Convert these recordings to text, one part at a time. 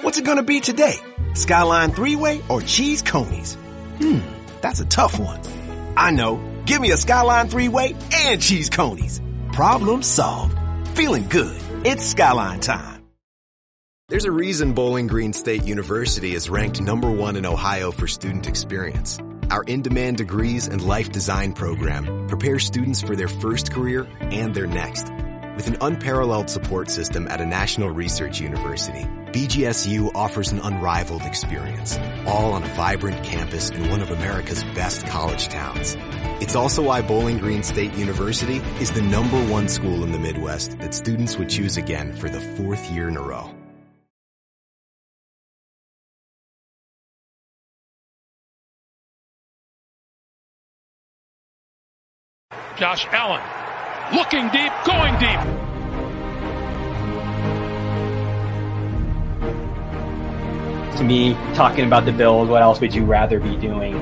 What's it gonna be today? Skyline three way or cheese coneys? Hmm, that's a tough one. I know. Give me a Skyline three way and cheese coneys. Problem solved. Feeling good. It's Skyline time. There's a reason Bowling Green State University is ranked number one in Ohio for student experience. Our in-demand degrees and life design program prepare students for their first career and their next. With an unparalleled support system at a national research university, BGSU offers an unrivaled experience, all on a vibrant campus in one of America's best college towns. It's also why Bowling Green State University is the number one school in the Midwest that students would choose again for the fourth year in a row. Josh Allen looking deep, going deep. To me, talking about the Bills, what else would you rather be doing?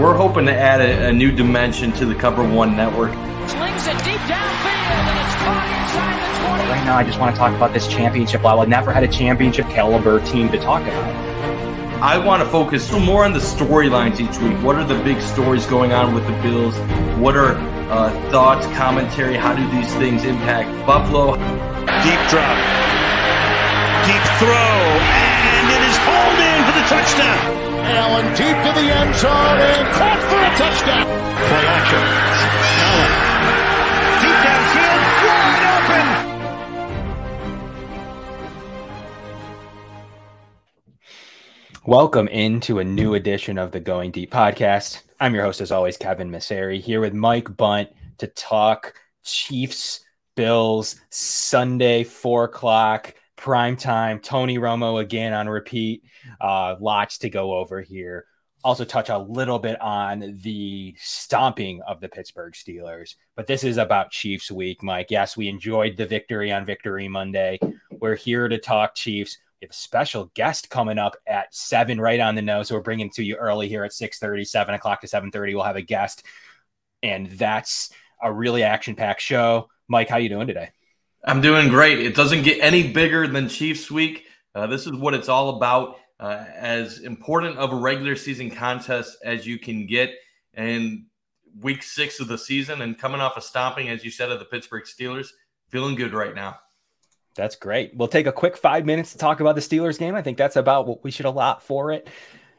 We're hoping to add a, a new dimension to the Cover One network. Slings it deep downfield, and it's caught inside the 20. Right now, I just want to talk about this championship level. I've never had a championship caliber team to talk about. I want to focus more on the storylines each week. What are the big stories going on with the Bills? What are uh, thoughts, commentary? How do these things impact Buffalo? Deep drop, deep throw, and it is hauled in for the touchdown. Allen deep to the end zone and caught for a touchdown. Play action. Allen deep downfield, wide open. Welcome into a new edition of the Going Deep podcast. I'm your host, as always, Kevin Masseri, here with Mike Bunt to talk Chiefs, Bills, Sunday, four o'clock, prime time. Tony Romo again on repeat. Uh, lots to go over here. Also, touch a little bit on the stomping of the Pittsburgh Steelers. But this is about Chiefs week, Mike. Yes, we enjoyed the victory on Victory Monday. We're here to talk Chiefs. We have a special guest coming up at seven, right on the nose. So we're bringing to you early here at 6 7 o'clock to 7 We'll have a guest. And that's a really action-packed show. Mike, how you doing today? I'm doing great. It doesn't get any bigger than Chiefs Week. Uh, this is what it's all about. Uh, as important of a regular season contest as you can get, and week six of the season, and coming off a stomping, as you said, of the Pittsburgh Steelers, feeling good right now. That's great. We'll take a quick five minutes to talk about the Steelers game. I think that's about what we should allot for it.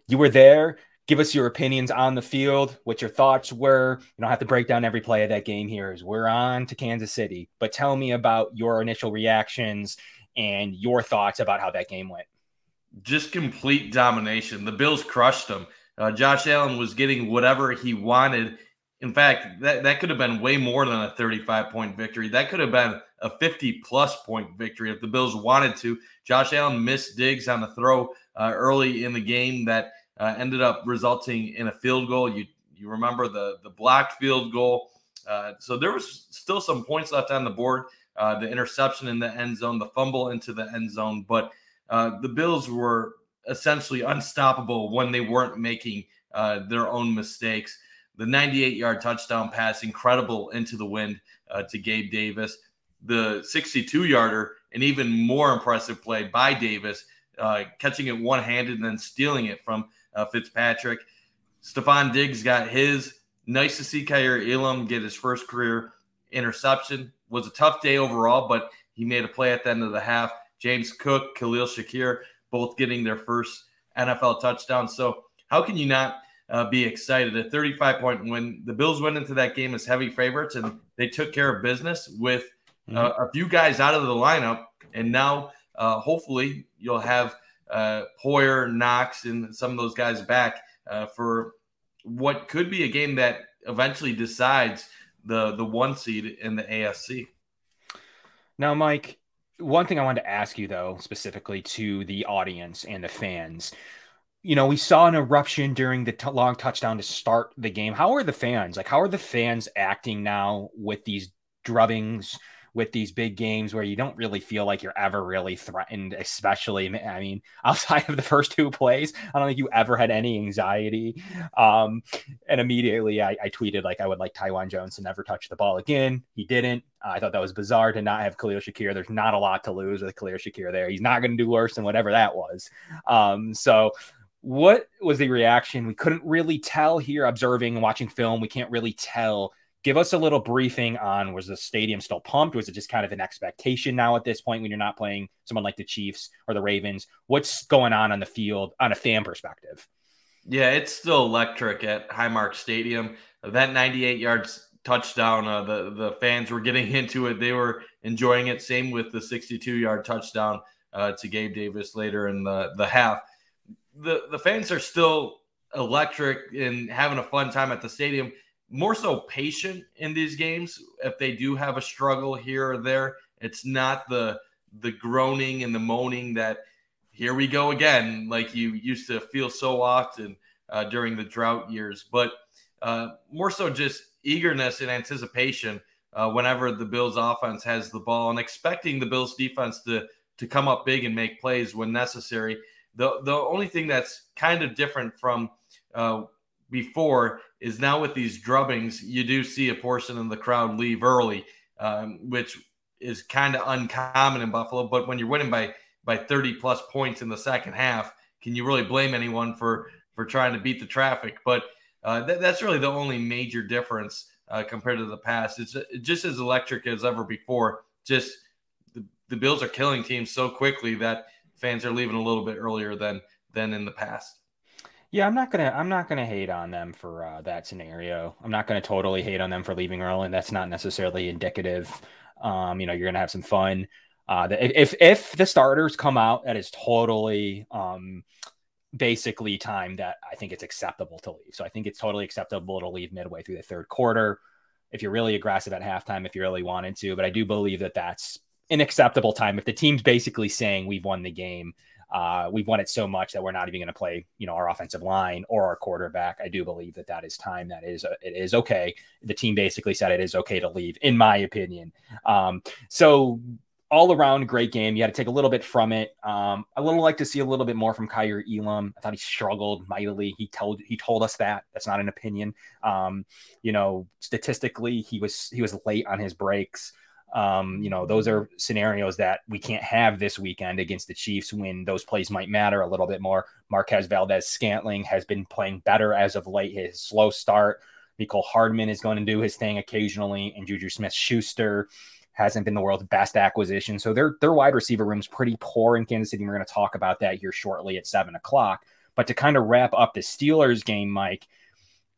You were there. Give us your opinions on the field, what your thoughts were. You don't have to break down every play of that game here as we're on to Kansas City, but tell me about your initial reactions and your thoughts about how that game went. Just complete domination. The Bills crushed them. Uh, Josh Allen was getting whatever he wanted. In fact, that, that could have been way more than a 35 point victory. That could have been a 50 plus point victory if the Bills wanted to. Josh Allen missed Diggs on the throw uh, early in the game that uh, ended up resulting in a field goal. You you remember the the blocked field goal. Uh, so there was still some points left on the board. Uh, the interception in the end zone, the fumble into the end zone, but uh, the Bills were essentially unstoppable when they weren't making uh, their own mistakes. The 98 yard touchdown pass, incredible into the wind uh, to Gabe Davis. The 62 yarder, an even more impressive play by Davis, catching it one handed and then stealing it from uh, Fitzpatrick. Stefon Diggs got his. Nice to see Kaiir Elam get his first career interception. Was a tough day overall, but he made a play at the end of the half. James Cook, Khalil Shakir, both getting their first NFL touchdown. So how can you not uh, be excited? A 35 point win. The Bills went into that game as heavy favorites, and they took care of business with uh, a few guys out of the lineup. And now, uh, hopefully, you'll have uh, Poyer, Knox, and some of those guys back uh, for what could be a game that eventually decides the the one seed in the AFC. Now, Mike, one thing I wanted to ask you though, specifically to the audience and the fans. You know, we saw an eruption during the t- long touchdown to start the game. How are the fans? Like, how are the fans acting now with these drubbings, with these big games where you don't really feel like you're ever really threatened, especially, I mean, outside of the first two plays, I don't think you ever had any anxiety. Um, and immediately I, I tweeted like I would like Taiwan Jones to never touch the ball again. He didn't. Uh, I thought that was bizarre to not have Khalil Shakir. There's not a lot to lose with Khalil Shakir there. He's not going to do worse than whatever that was. Um, so what was the reaction? We couldn't really tell here, observing and watching film. We can't really tell give us a little briefing on was the stadium still pumped? Was it just kind of an expectation now at this point when you're not playing someone like the Chiefs or the Ravens? What's going on on the field on a fan perspective? Yeah, it's still electric at Highmark Stadium. That 98 yards touchdown, uh, the the fans were getting into it. They were enjoying it. Same with the 62 yard touchdown uh, to Gabe Davis later in the the half. The the fans are still electric and having a fun time at the stadium more so patient in these games. If they do have a struggle here or there, it's not the the groaning and the moaning that here we go again, like you used to feel so often uh, during the drought years. But uh, more so just eagerness and anticipation uh, whenever the Bills offense has the ball and expecting the Bills defense to to come up big and make plays when necessary. The the only thing that's kind of different from uh, before is now with these drubbings, you do see a portion of the crowd leave early, um, which is kind of uncommon in Buffalo. But when you're winning by by 30 plus points in the second half, can you really blame anyone for for trying to beat the traffic? But uh, th- that's really the only major difference uh, compared to the past. It's just as electric as ever before. Just the, the Bills are killing teams so quickly that fans are leaving a little bit earlier than than in the past. Yeah, I'm not gonna I'm not gonna hate on them for uh, that scenario. I'm not gonna totally hate on them for leaving early. That's not necessarily indicative. Um, you know, you're gonna have some fun. Uh, if if the starters come out, that is totally um, basically time that I think it's acceptable to leave. So I think it's totally acceptable to leave midway through the third quarter if you're really aggressive at halftime, if you really wanted to. But I do believe that that's an acceptable time if the team's basically saying we've won the game uh, we've won it so much that we're not even going to play, you know, our offensive line or our quarterback. I do believe that that is time. That is, uh, it is okay. The team basically said it is okay to leave, in my opinion. Um, so all around great game. You had to take a little bit from it. Um, I would like to see a little bit more from Kaiir Elam. I thought he struggled mightily. He told he told us that. That's not an opinion. Um, you know, statistically, he was he was late on his breaks. Um, you know, those are scenarios that we can't have this weekend against the Chiefs when those plays might matter a little bit more. Marquez Valdes Scantling has been playing better as of late. His slow start. Mecole Hardman is going to do his thing occasionally, and Juju Smith Schuster hasn't been the world's best acquisition. So their their wide receiver room's pretty poor in Kansas City. We're going to talk about that here shortly at seven o'clock. But to kind of wrap up the Steelers game, Mike,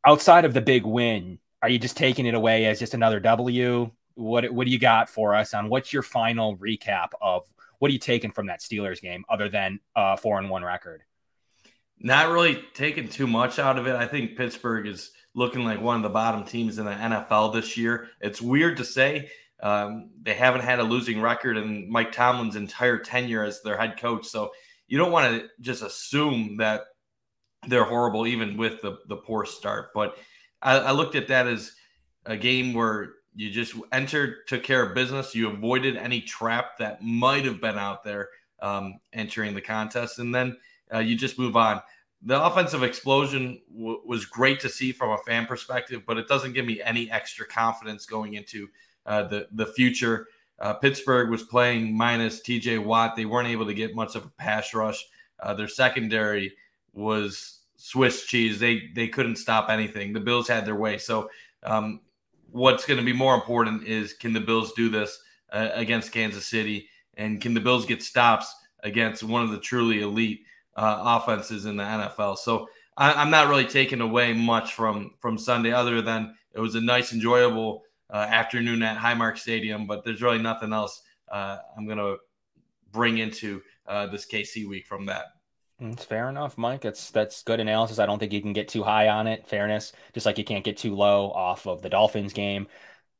outside of the big win, are you just taking it away as just another W? What what do you got for us on what's your final recap of what are you taking from that Steelers game other than a four and one record? Not really taking too much out of it. I think Pittsburgh is looking like one of the bottom teams in the NFL this year. It's weird to say. Um, they haven't had a losing record in Mike Tomlin's entire tenure as their head coach. So you don't want to just assume that they're horrible, even with the, the poor start. But I, I looked at that as a game where you just entered, took care of business. You avoided any trap that might have been out there um, entering the contest, and then uh, you just move on. The offensive explosion w- was great to see from a fan perspective, but it doesn't give me any extra confidence going into uh, the the future. Uh, Pittsburgh was playing minus T.J. Watt. They weren't able to get much of a pass rush. Uh, their secondary was Swiss cheese. They they couldn't stop anything. The Bills had their way. So um, what's going to be more important is can the Bills do this uh, against Kansas City, and can the Bills get stops against one of the truly elite uh, offenses in the NFL? So I, am not really taking away much from from Sunday, other than it was a nice, enjoyable uh, afternoon at Highmark Stadium. But there's really nothing else uh, I'm going to bring into uh, this KC week from that. It's fair enough, Mike. That's that's good analysis. I don't think you can get too high on it. Fairness, just like you can't get too low off of the Dolphins game.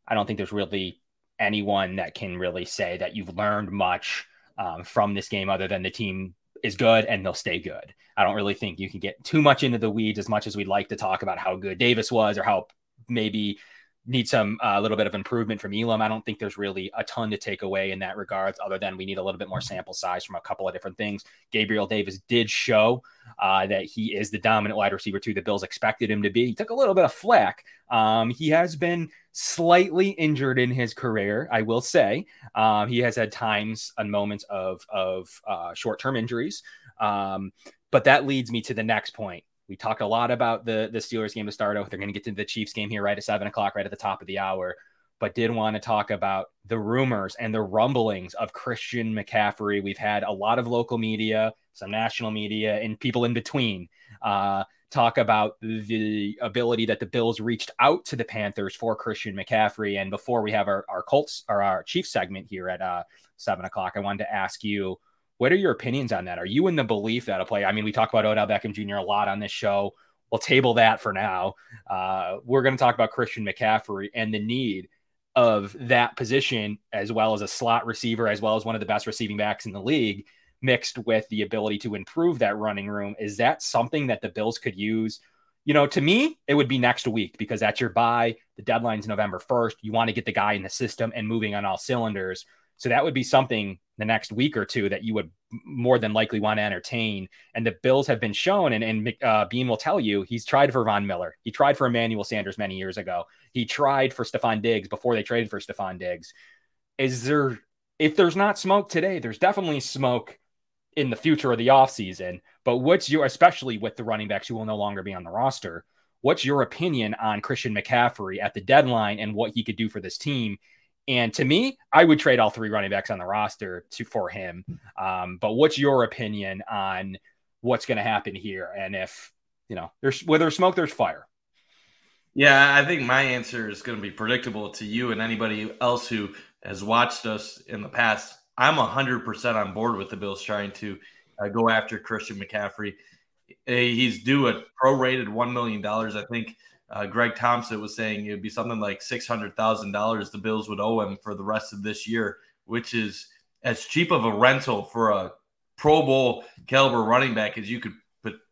I don't think there's really anyone that can really say that you've learned much um, from this game, other than the team is good and they'll stay good. I don't really think you can get too much into the weeds as much as we'd like to talk about how good Davis was or how maybe need some a uh, little bit of improvement from Elam. I don't think there's really a ton to take away in that regards, other than we need a little bit more sample size from a couple of different things. Gabriel Davis did show uh, that he is the dominant wide receiver too. The Bills expected him to be. He took a little bit of flack. Um, he has been slightly injured in his career, I will say. Um, he has had times and moments of of uh, short term injuries. Um, but that leads me to the next point. We talked a lot about the the Steelers game to start with. They're going to get to the Chiefs game here right at seven o'clock, right at the top of the hour. But did want to talk about the rumors and the rumblings of Christian McCaffrey. We've had a lot of local media, some national media, and people in between uh, talk about the ability that the Bills reached out to the Panthers for Christian McCaffrey. And before we have our, our Colts or our Chiefs segment here at uh, seven o'clock, I wanted to ask you what are your opinions on that? Are you in the belief that a play? I mean, we talk about Odell Beckham Jr. a lot on this show. We'll table that for now. Uh, we're going to talk about Christian McCaffrey and the need of that position, as well as a slot receiver, as well as one of the best receiving backs in the league, mixed with the ability to improve that running room. Is that something that the Bills could use? You know, to me, it would be next week because that's your buy. The deadline's November 1st. You want to get the guy in the system and moving on all cylinders. So that would be something the next week or two that you would more than likely want to entertain. And the Bills have been shown, and, and uh, Beane will tell you, he's tried for Von Miller. He tried for Emmanuel Sanders many years ago. He tried for Stefon Diggs before they traded for Stefon Diggs. Is there, if there's not smoke today, there's definitely smoke in the future of the offseason. But what's your, especially with the running backs who will no longer be on the roster, what's your opinion on Christian McCaffrey at the deadline and what he could do for this team? And to me, I would trade all three running backs on the roster to for him. Um, but what's your opinion on what's going to happen here? And if you know, there's where there's smoke, there's fire. Yeah, I think my answer is going to be predictable to you and anybody else who has watched us in the past. I'm 100% on board with the Bills trying to uh, go after Christian McCaffrey. He's due a prorated $1 million. I think uh, Greg Thompson was saying it would be something like six hundred thousand dollars the Bills would owe him for the rest of this year, which is as cheap of a rental for a Pro Bowl caliber running back as you could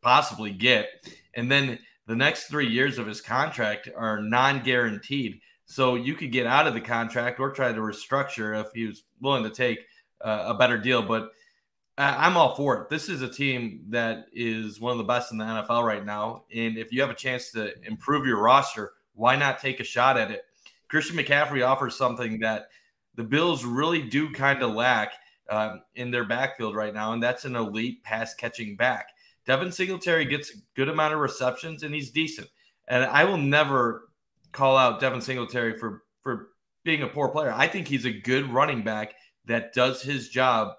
possibly get. And then the next three years of his contract are non-guaranteed, so you could get out of the contract or try to restructure if he was willing to take uh, a better deal. But I'm all for it. This is a team that is one of the best in the NFL right now. And if you have a chance to improve your roster, why not take a shot at it? Christian McCaffrey offers something that the Bills really do kind of lack um, in their backfield right now, and that's an elite pass catching back. Devin Singletary gets a good amount of receptions and he's decent. And I will never call out Devin Singletary for for being a poor player. I think he's a good running back that does his job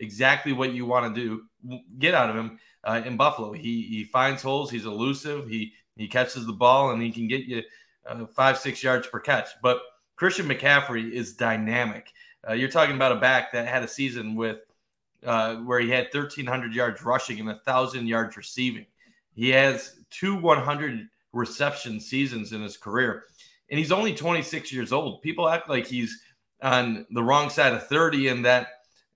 exactly what you want to do. Get out of him uh, in Buffalo. He he finds holes. He's elusive. He he catches the ball and he can get you uh, five six yards per catch. But Christian McCaffrey is dynamic. Uh, you're talking about a back that had a season with uh, where he had 1,300 yards rushing and 1,000 yards receiving. He has two 100 reception seasons in his career, and he's only 26 years old. People act like he's on the wrong side of 30 and that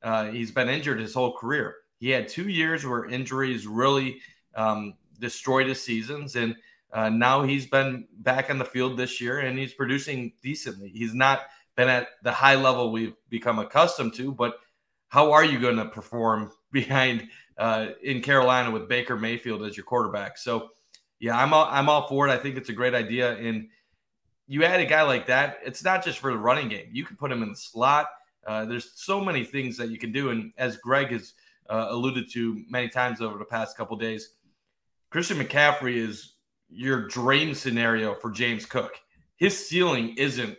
uh, he's been injured his whole career. He had two years where injuries really um, destroyed his seasons, and uh, now he's been back on the field this year and he's producing decently. He's not been at the high level we've become accustomed to, but how are you going to perform behind uh, in Carolina with Baker Mayfield as your quarterback? So, yeah, I'm all, I'm all for it. I think it's a great idea. And you add a guy like that, it's not just for the running game. You can put him in the slot. Uh, there's so many things that you can do, and as Greg has uh, alluded to many times over the past couple days, Christian McCaffrey is your dream scenario for James Cook. His ceiling isn't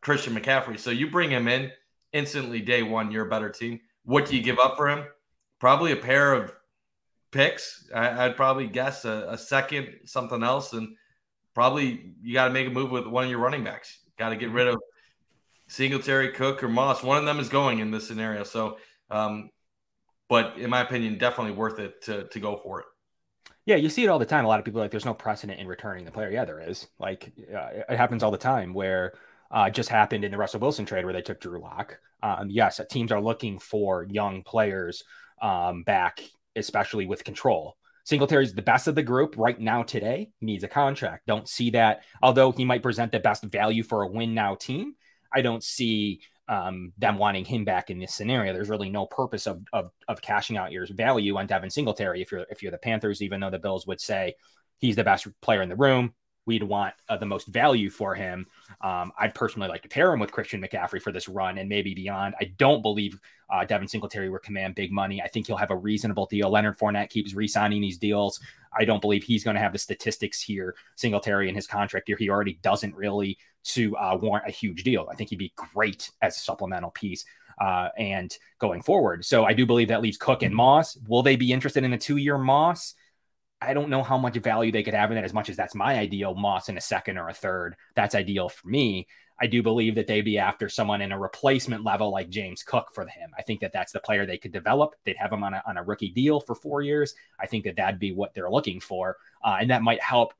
Christian McCaffrey, so you bring him in instantly day one. You're a better team. What do you give up for him? Probably a pair of picks. I, would probably guess a, a second, something else, and probably you got to make a move with one of your running backs. Got to get rid of Singletary, Cook, or Moss. One of them is going in this scenario. So, um, but in my opinion, definitely worth it to to go for it. Yeah, you see it all the time. A lot of people like there's no precedent in returning the player. Yeah, there is. Like uh, it happens all the time where uh, just happened in the Russell Wilson trade where they took Drew Lock. Um, yes, teams are looking for young players um, back, especially with control. Singletary's the best of the group right now today. Needs a contract. Don't see that. Although he might present the best value for a win now team, I don't see um, them wanting him back in this scenario. There's really no purpose of, of, of cashing out your value on Devin Singletary if you're if you're the Panthers, even though the Bills would say he's the best player in the room we'd want uh, the most value for him. Um, I'd personally like to pair him with Christian McCaffrey for this run and maybe beyond. I don't believe uh, Devin Singletary will command big money. I think he'll have a reasonable deal. Leonard Fournette keeps re-signing these deals. I don't believe he's going to have the statistics here. Singletary in his contract here, he already doesn't really to uh, warrant a huge deal. I think he'd be great as a supplemental piece. Uh, and going forward. So I do believe that leaves Cook and Moss. Will they be interested in a two year Moss? I don't know how much value they could have in it as much as that's my ideal Moss in a second or a third. That's ideal for me. I do believe that they'd be after someone in a replacement level like James Cook for him. I think that that's the player they could develop. They'd have him on a, on a rookie deal for four years. I think that that'd be what they're looking for. Uh, and that might help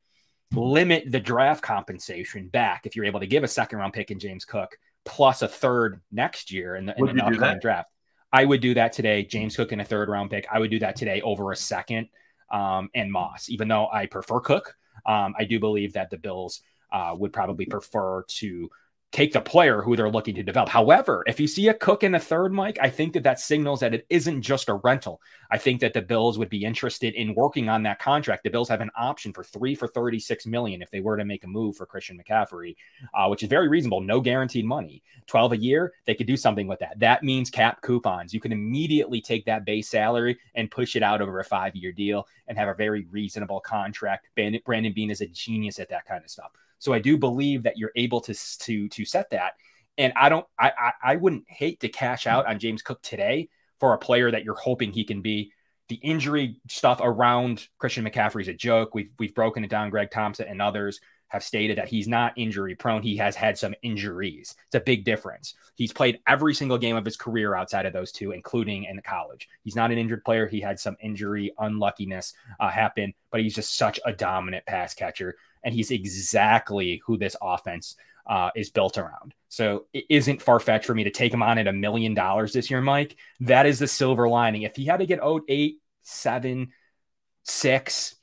limit the draft compensation back if you're able to give a second round pick in James Cook plus a third next year in the, in the upcoming draft. I would do that today. James Cook in a third round pick. I would do that today over a second um, and Moss. Even though I prefer Cook, um, I do believe that the Bills uh, would probably prefer to take the player who they're looking to develop. However, if you see a Cook in the third, Mike, I think that that signals that it isn't just a rental. I think that the Bills would be interested in working on that contract. The Bills have an option for three for 36 million if they were to make a move for Christian McCaffrey, uh, which is very reasonable. No guaranteed money. 12 a year, they could do something with that. That means cap coupons. You can immediately take that base salary and push it out over a five year deal and have a very reasonable contract. Brandon Beane is a genius at that kind of stuff. So I do believe that you're able to to to set that. And I don't I, I, I wouldn't hate to cash out on James Cook today for a player that you're hoping he can be. The injury stuff around Christian McCaffrey is a joke. We've we've broken it down. Greg Thompson and others have stated that he's not injury prone. He has had some injuries. It's a big difference. He's played every single game of his career outside of those two, including in college. He's not an injured player. He had some injury unluckiness uh, happen, but he's just such a dominant pass catcher and he's exactly who this offense uh, is built around. So it isn't far fetched for me to take him on at a million dollars this year, Mike. That is the silver lining. If he had to get owed eight, seven, six,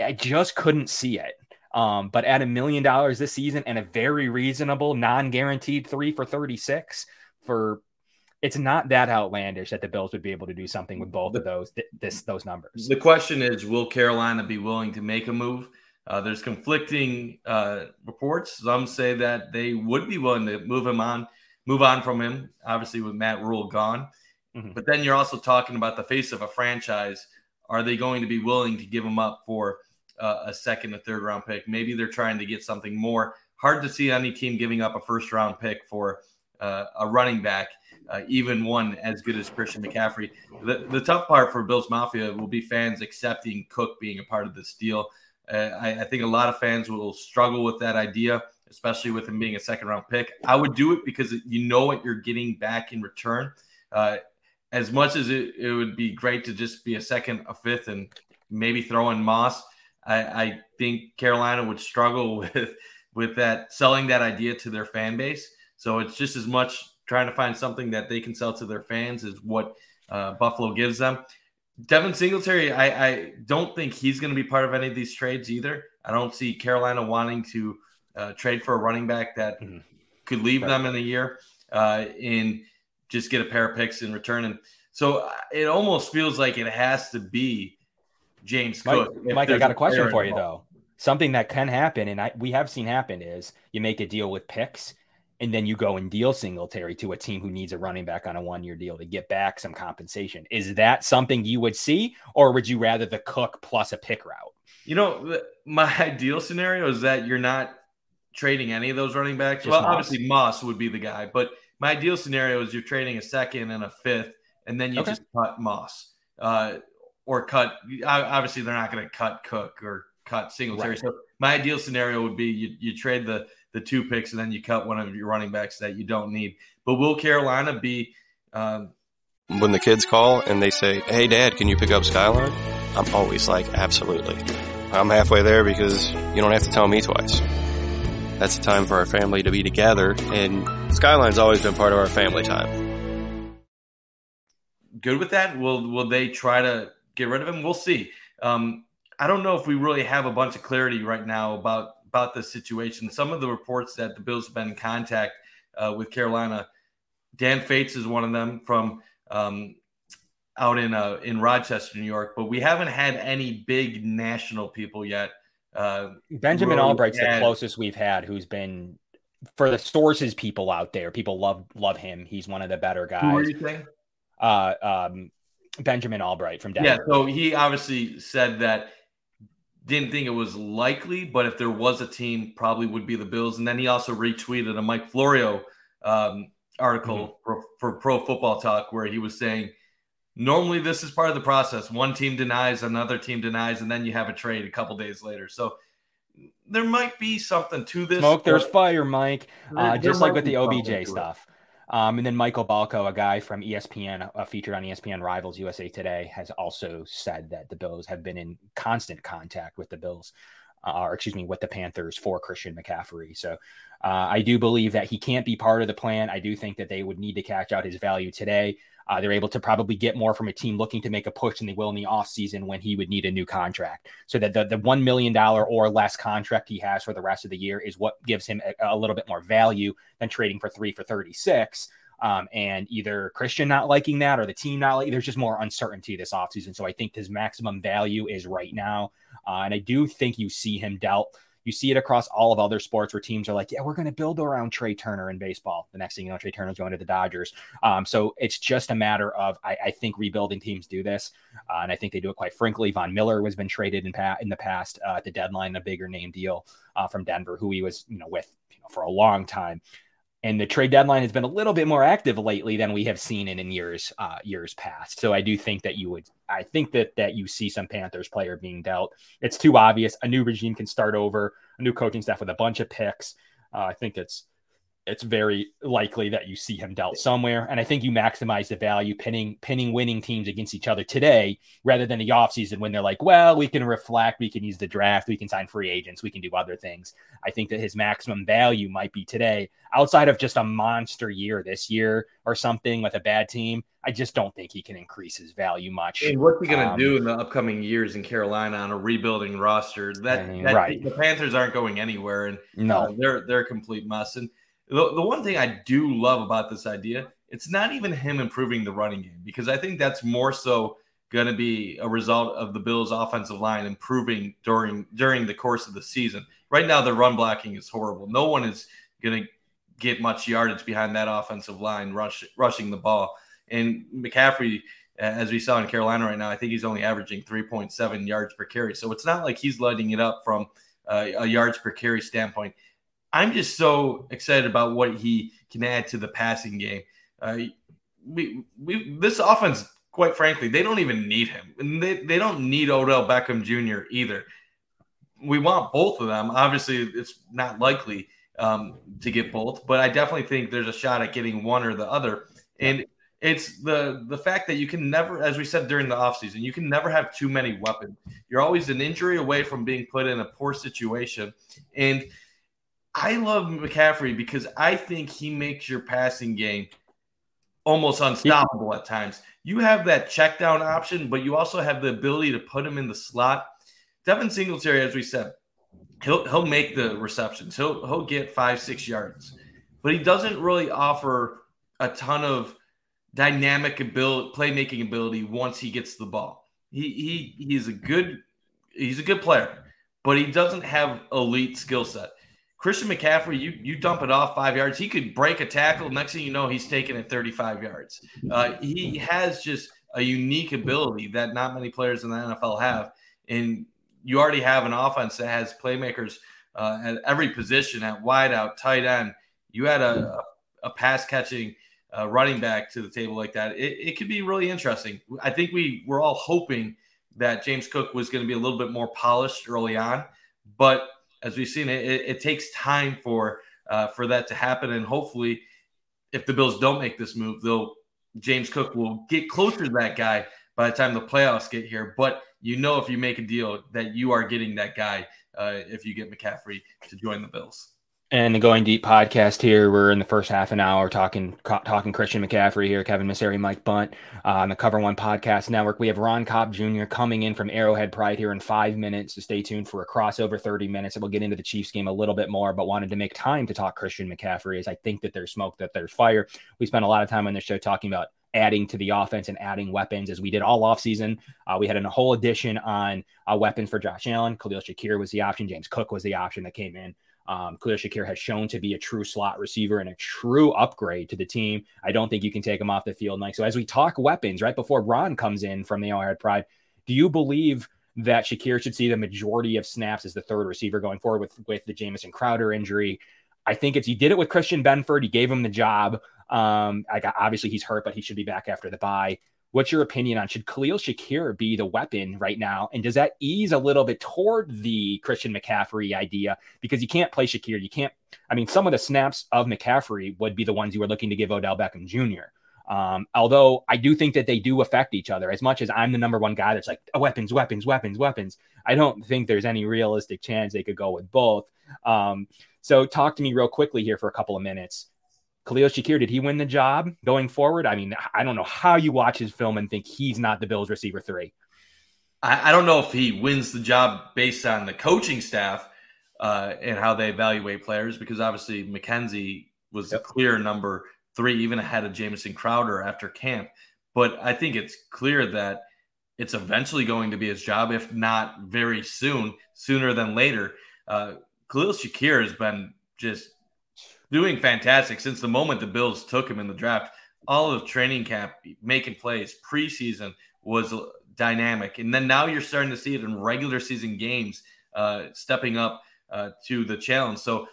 I just couldn't see it. Um, but at a million dollars this season and a very reasonable, non-guaranteed three for 36 for it's not that outlandish that the Bills would be able to do something with both of those this those numbers. The question is, will Carolina be willing to make a move? Uh, there's conflicting uh, reports. Some say that they would be willing to move him on, move on from him. Obviously, with Matt Rhule gone, mm-hmm. but then you're also talking about the face of a franchise. Are they going to be willing to give him up for uh, a second, a third round pick? Maybe they're trying to get something more. Hard to see any team giving up a first round pick for uh, a running back. Uh, even one as good as Christian McCaffrey. The, the tough part for Bills Mafia will be fans accepting Cook being a part of this deal. Uh, I, I, think a lot of fans will struggle with that idea, especially with him being a second round pick. I would do it because you know what you're getting back in return. Uh, as much as it, it would be great to just be a second, a fifth, and maybe throw in Moss, I, I think Carolina would struggle with with that selling that idea to their fan base. So it's just as much trying to find something that they can sell to their fans as what uh, Buffalo gives them. Devin Singletary, I, I don't think he's going to be part of any of these trades either. I don't see Carolina wanting to uh, trade for a running back that mm-hmm. could leave right. them in a year uh, and just get a pair of picks in return. And so uh, it almost feels like it has to be James Cook. Mike, Mike I got a question for you though. Something that can happen, and I we have seen happen, is you make a deal with picks and then you go and deal Singletary to a team who needs a running back on a one year deal to get back some compensation. Is that something you would see, or would you rather the Cook plus a pick route? You know, my ideal scenario is that you're not trading any of those running backs. Just well, Moss. obviously Moss would be the guy, but my ideal scenario is you're trading a second and a fifth, and then you okay. just cut Moss uh, or cut. Obviously, they're not going to cut Cook or cut Singletary. Right. So my ideal scenario would be you, you trade the the two picks, and then you cut one of your running backs that you don't need. But will Carolina be? Um, when the kids call and they say, "Hey, Dad, can you pick up Skyline?" I'm always like, "Absolutely." I'm halfway there because you don't have to tell me twice. That's the time for our family to be together, and Skyline's always been part of our family time. Good with that. Will Will they try to get rid of him? We'll see. um, I don't know if we really have a bunch of clarity right now about about the situation. Some of the reports that the Bills have been in contact uh, with Carolina, Dan Fetes is one of them from um, out in uh, in Rochester, New York. But we haven't had any big national people yet. Uh, Benjamin really Allbright's had, the closest we've had, who's been for the sources people out there. People love love him. He's one of the better guys. Who are you saying? Uh, um, Benjamin Allbright from Denver. Yeah, so he obviously said that didn't think it was likely, but if there was a team, probably would be the Bills. And then he also retweeted a Mike Florio um, article mm-hmm. for, for Pro Football Talk where he was saying normally this is part of the process. One team denies, another team denies, and then you have a trade a couple days later. So there might be something to this. Smoke, there's fire, Mike. Uh, just like with the OBJ stuff. Um, and then Michael Balco, a guy from ESPN, uh, featured on ESPN Rivals USA Today, has also said that the Bills have been in constant contact with the Bills, uh, or excuse me, with the Panthers for Christian McCaffrey. So uh, I do believe that he can't be part of the plan. I do think that they would need to catch out his value today. Uh, they're able to probably get more from a team looking to make a push than they will in the offseason when he would need a new contract. So that the, the $1 million or less contract he has for the rest of the year is what gives him a, a little bit more value than trading for three for 36. Um, and either Christian not liking that or the team not like there's just more uncertainty this offseason. So I think his maximum value is right now. Uh, and I do think you see him dealt you see it across all of other sports where teams are like, yeah, we're going to build around Trea Turner in baseball. The next thing you know, Trea Turner's going to the Dodgers. Um, so it's just a matter of, I, I think rebuilding teams do this. Uh, and I think they do it quite frankly. Von Miller has been traded in, pa- in the past uh, at the deadline, a bigger name deal uh, from Denver, who he was, you know, with you know, for a long time and the trade deadline has been a little bit more active lately than we have seen in, in years uh, years past. So I do think that you would I think that that you see some Panthers player being dealt. It's too obvious. A new regime can start over, a new coaching staff with a bunch of picks. Uh, I think it's it's very likely that you see him dealt somewhere. And I think you maximize the value pinning pinning winning teams against each other today rather than the offseason when they're like, well, we can reflect, we can use the draft, we can sign free agents, we can do other things. I think that his maximum value might be today outside of just a monster year this year or something with a bad team. I just don't think he can increase his value much. And what's he going to um, do in the upcoming years in Carolina on a rebuilding roster? That, that right. the Panthers aren't going anywhere, and no, uh, they're they're a complete mess. And the, the one thing I do love about this idea, it's not even him improving the running game because I think that's more so going to be a result of the Bills' offensive line improving during during the course of the season. Right now, the run blocking is horrible. No one is going to get much yardage behind that offensive line rush, rushing the ball. And McCaffrey, as we saw in Carolina right now, I think he's only averaging 3.7 yards per carry. So it's not like he's lighting it up from uh, a yards per carry standpoint. I'm just so excited about what he can add to the passing game. Uh, we, we this offense, quite frankly, they don't even need him, and they, they don't need Odell Beckham Jr. either. We want both of them. Obviously, it's not likely um, to get both, but I definitely think there's a shot at getting one or the other. And it's the the fact that you can never, as we said during the offseason, you can never have too many weapons. You're always an injury away from being put in a poor situation, and I love McCaffrey because I think he makes your passing game almost unstoppable at times. You have that check down option, but you also have the ability to put him in the slot. Devin Singletary, as we said, he'll he'll make the receptions. He'll he'll get five, six yards, but he doesn't really offer a ton of dynamic ability, playmaking ability once he gets the ball. He he he's a good he's a good player, but he doesn't have elite skill set. Christian McCaffrey, you you dump it off five yards, he could break a tackle. Next thing you know, he's taking it 35 yards. Uh, he has just a unique ability that not many players in the NFL have. And you already have an offense that has playmakers uh, at every position at wideout, tight end. You had a, a pass catching uh, running back to the table like that. It, it could be really interesting. I think we were all hoping that James Cook was going to be a little bit more polished early on, but as we've seen, it, it, it takes time for uh, for that to happen, and hopefully, if the Bills don't make this move, they'll James Cook will get closer to that guy by the time the playoffs get here. But you know, if you make a deal, that you are getting that guy uh, if you get McCaffrey to join the Bills. And the Going Deep podcast here. We're in the first half an hour talking talking Christian McCaffrey here, Kevin Masseri, Mike Bunt uh, on the Cover One Podcast Network. We have Ron Kopp Jr. coming in from Arrowhead Pride here in five minutes. So stay tuned for a crossover 30 minutes. And we'll get into the Chiefs game a little bit more, but wanted to make time to talk Christian McCaffrey as I think that there's smoke, that there's fire. We spent a lot of time on the show talking about adding to the offense and adding weapons as we did all offseason. Uh, we had a whole edition on uh, weapons for Josh Allen. Khalil Shakir was the option. James Cook was the option that came in. Um, Khalil Shakir has shown to be a true slot receiver and a true upgrade to the team. I don't think you can take him off the field, Mike. So as we talk weapons, right before Ron comes in from the Arrowhead Pride, do you believe that Shakir should see the majority of snaps as the third receiver going forward with with the Jamison Crowder injury? I think it's he did it with Christian Benford. He gave him the job. Um, I got obviously he's hurt, but he should be back after the bye. What's your opinion on should Khalil Shakir be the weapon right now? And does that ease a little bit toward the Christian McCaffrey idea? Because you can't play Shakir. You can't, I mean, some of the snaps of McCaffrey would be the ones you were looking to give Odell Beckham Jr. Um, although I do think that they do affect each other as much as I'm the number one guy that's like oh, weapons, weapons, weapons, weapons. I don't think there's any realistic chance they could go with both. Um, so talk to me real quickly here for a couple of minutes. Khalil Shakir, did he win the job going forward? I mean, I don't know how you watch his film and think he's not the Bills receiver three. I, I don't know if he wins the job based on the coaching staff uh, and how they evaluate players, because obviously McKenzie was yep. the clear number three, even ahead of Jamison Crowder after camp. But I think it's clear that it's eventually going to be his job, if not very soon, sooner than later. Uh, Khalil Shakir has been just doing fantastic since the moment the Bills took him in the draft. All of training camp, making plays, preseason was dynamic, and then now you're starting to see it in regular season games, uh, stepping up uh, to the challenge. So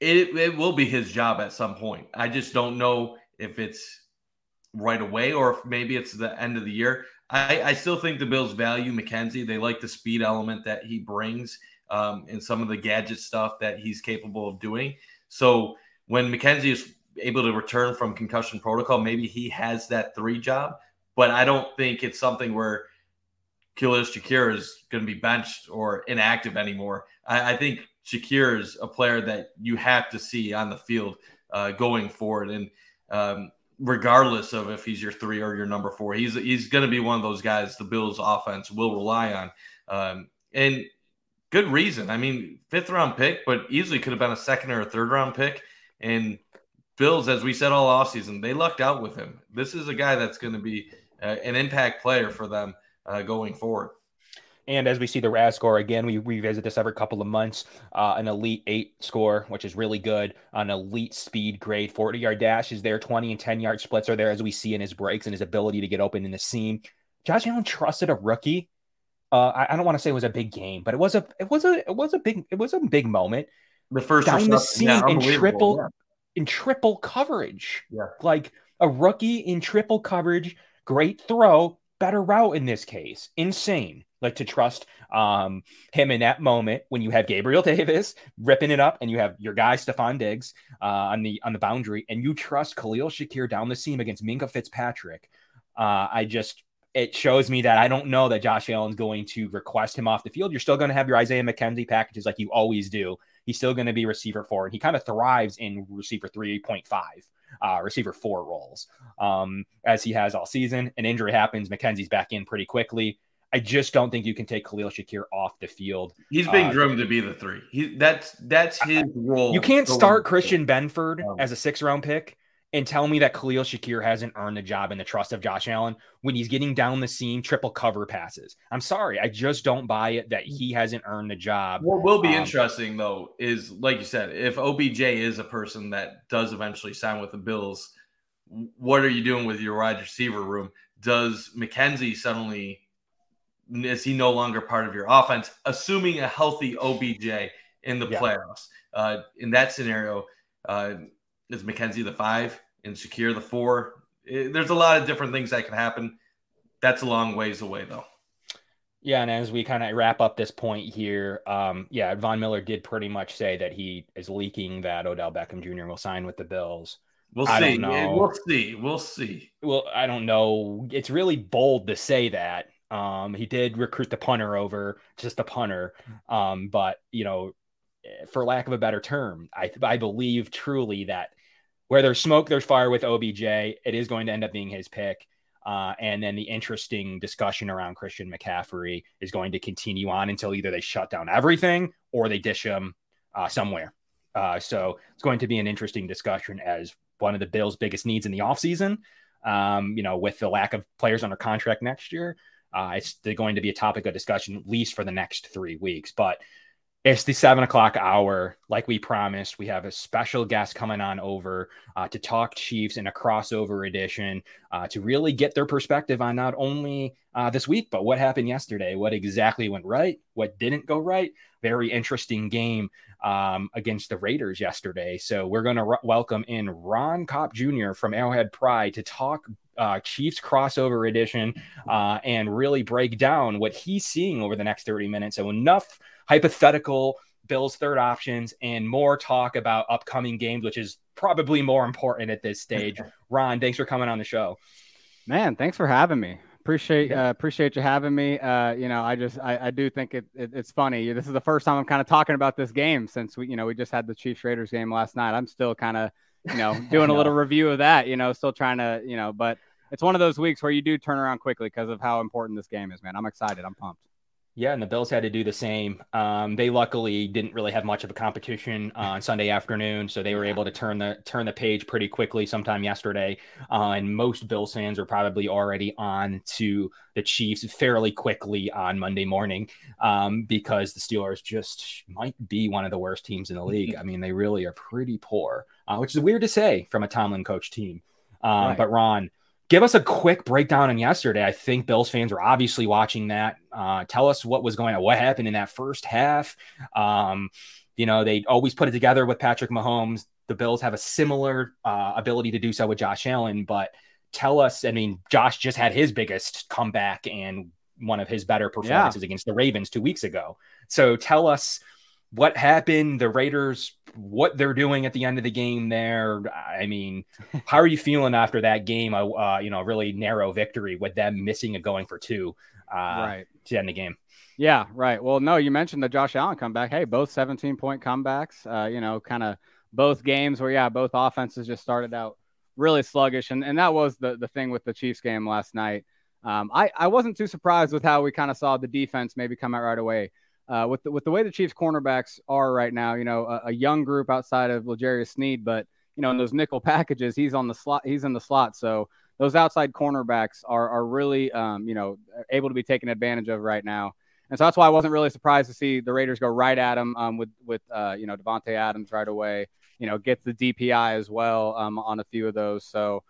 it it will be his job at some point. I just don't know if it's right away or if maybe it's the end of the year. I, I still think the Bills value McKenzie. They like the speed element that he brings um, and some of the gadget stuff that he's capable of doing. So when McKenzie is able to return from concussion protocol, maybe he has that three job. But I don't think it's something where Khalil Shakir is going to be benched or inactive anymore. I, I, think Shakir is a player that you have to see on the field uh, going forward. And um, regardless of if he's your three or your number four, he's he's going to be one of those guys the Bills offense will rely on. Um, and good reason. I mean, fifth round pick, but easily could have been a second or a third round pick. And Bills, as we said all offseason, they lucked out with him. This is a guy that's going to be uh, an impact player for them uh, going forward. And as we see the RAS score again, we revisit this every couple of months. Uh, an elite eight score, which is really good. An elite speed grade, 40 yard dash is there, 20 and 10 yard splits are there, as we see in his breaks and his ability to get open in the seam. Josh Allen trusted a rookie uh, I, I, don't want to say it was a big game, but it was a it was a it was a big it was a big moment. The first down the seam yeah, in triple yeah. in triple coverage. Yeah, like a rookie in triple coverage, great throw, better route in this case. Insane. Like to trust um, him in that moment when you have Gabriel Davis ripping it up and you have your guy Stefon Diggs uh, on the on the boundary, and you trust Khalil Shakir down the seam against Minkah Fitzpatrick. Uh, I just it shows me that I don't know that Josh Allen's going to request him off the field. You're still going to have your Isaiah McKenzie packages like you always do. He's still going to be receiver four, and he kind of thrives in receiver 3.5, uh, receiver four roles, um, as he has all season. An injury happens, McKenzie's back in pretty quickly. I just don't think you can take Khalil Shakir off the field. He's being uh, groomed to be the three. He, that's that's his role. You can't start Christian Benford as a six round pick and tell me that Khalil Shakir hasn't earned the job and the trust of Josh Allen when he's getting down the seam, triple cover passes. I'm sorry, I just don't buy it that he hasn't earned the job. What will be um, interesting though is, like you said, if OBJ is a person that does eventually sign with the Bills, what are you doing with your wide receiver room? Does McKenzie suddenly is he no longer part of your offense? Assuming a healthy OBJ in the yeah. playoffs, uh, in that scenario. Uh, is McKenzie the five? And Shakir the four. It, there's a lot of different things that can happen. That's a long ways away, though. Yeah, and as we kind of wrap up this point here, um, yeah, Von Miller did pretty much say that he is leaking that Odell Beckham Jr. will sign with the Bills. We'll I see. We'll see. We'll see. Well, I don't know. It's really bold to say that. Um, he did recruit the punter over, just a punter. Um, but you know, for lack of a better term, I I believe truly that where there's smoke, there's fire with OBJ. It is going to end up being his pick. Uh, and then the interesting discussion around Christian McCaffrey is going to continue on until either they shut down everything or they dish him uh, somewhere. Uh, so it's going to be an interesting discussion as one of the Bills' biggest needs in the offseason. Um, you know, with the lack of players under contract next year, uh, it's going to be a topic of discussion at least for the next three weeks. But it's the seven o'clock hour. Like we promised, we have a special guest coming on over uh, to talk Chiefs in a crossover edition uh, to really get their perspective on not only uh, this week, but what happened yesterday, what exactly went right, what didn't go right. Very interesting game um, against the Raiders yesterday. So we're going to welcome in Ron Kopp Jr. from Arrowhead Pride to talk uh, Chiefs crossover edition uh, and really break down what he's seeing over the next 30 minutes. So enough hypothetical Bills third options and more talk about upcoming games, which is probably more important at this stage. Ron, thanks for coming on the show. Man, thanks for having me. Appreciate uh, appreciate you having me. Uh, you know, I just I, I do think it, it, it's funny. This is the first time I'm kind of talking about this game since we you know we just had the Chiefs Raiders game last night. I'm still kind of you know doing a little review of that. You know, still trying to you know, but it's one of those weeks where you do turn around quickly because of how important this game is. Man, I'm excited. I'm pumped. Yeah, and the Bills had to do the same. Um, they luckily didn't really have much of a competition on Sunday afternoon, so they were able to turn the turn the page pretty quickly sometime yesterday. Uh, and most Bills fans are probably already on to the Chiefs fairly quickly on Monday morning um, because the Steelers just might be one of the worst teams in the league. I mean, they really are pretty poor, uh, which is weird to say from a Tomlin coach team. Um, right. But Ron, give us a quick breakdown on yesterday. I think Bills fans were obviously watching that. Uh, tell us what was going on, what happened in that first half. Um, you know, they always put it together with Patrick Mahomes. The Bills have a similar uh, ability to do so with Josh Allen, but tell us. I mean, Josh just had his biggest comeback and one of his better performances yeah. against the Ravens two weeks ago. So tell us what happened, the Raiders, what they're doing at the end of the game there. I mean, how are you feeling after that game? Uh, you know, really narrow victory with them missing a going for two uh, right. to end the game. Yeah, right. Well, no, you mentioned the Josh Allen comeback. Hey, both 17 point comebacks, uh, you know, kind of both games where, yeah, both offenses just started out really sluggish. And, and that was the, the thing with the Chiefs game last night. Um, I, I wasn't too surprised with how we kind of saw the defense maybe come out right away uh, with the, with the way the Chiefs cornerbacks are right now, you know, a, a young group outside of L'Jarius Sneed, but you know, in those nickel packages, he's on the slot. He's in the slot, so those outside cornerbacks are are really, um, you know, able to be taken advantage of right now. And so that's why I wasn't really surprised to see the Raiders go right at him um, with with uh, you know Davante Adams right away. You know, gets the DPI as well um, on a few of those. So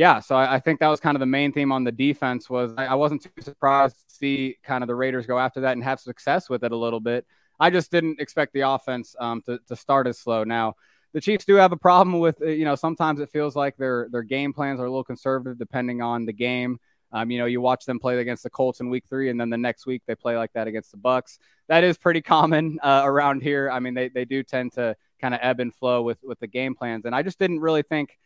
yeah, so I, I, think that was kind of the main theme on the defense was I, I, wasn't too surprised to see kind of the Raiders go after that and have success with it a little bit. I just didn't expect the offense um, to, to start as slow. Now, the Chiefs do have a problem with, uh, you know, sometimes it feels like their their game plans are a little conservative depending on the game. Um, you know, you watch them play against the Colts in Week Three, and then the next week they play like that against the Bucks. That is pretty common uh, around here. I mean, they they do tend to kind of ebb and flow with with the game plans, and I just didn't really think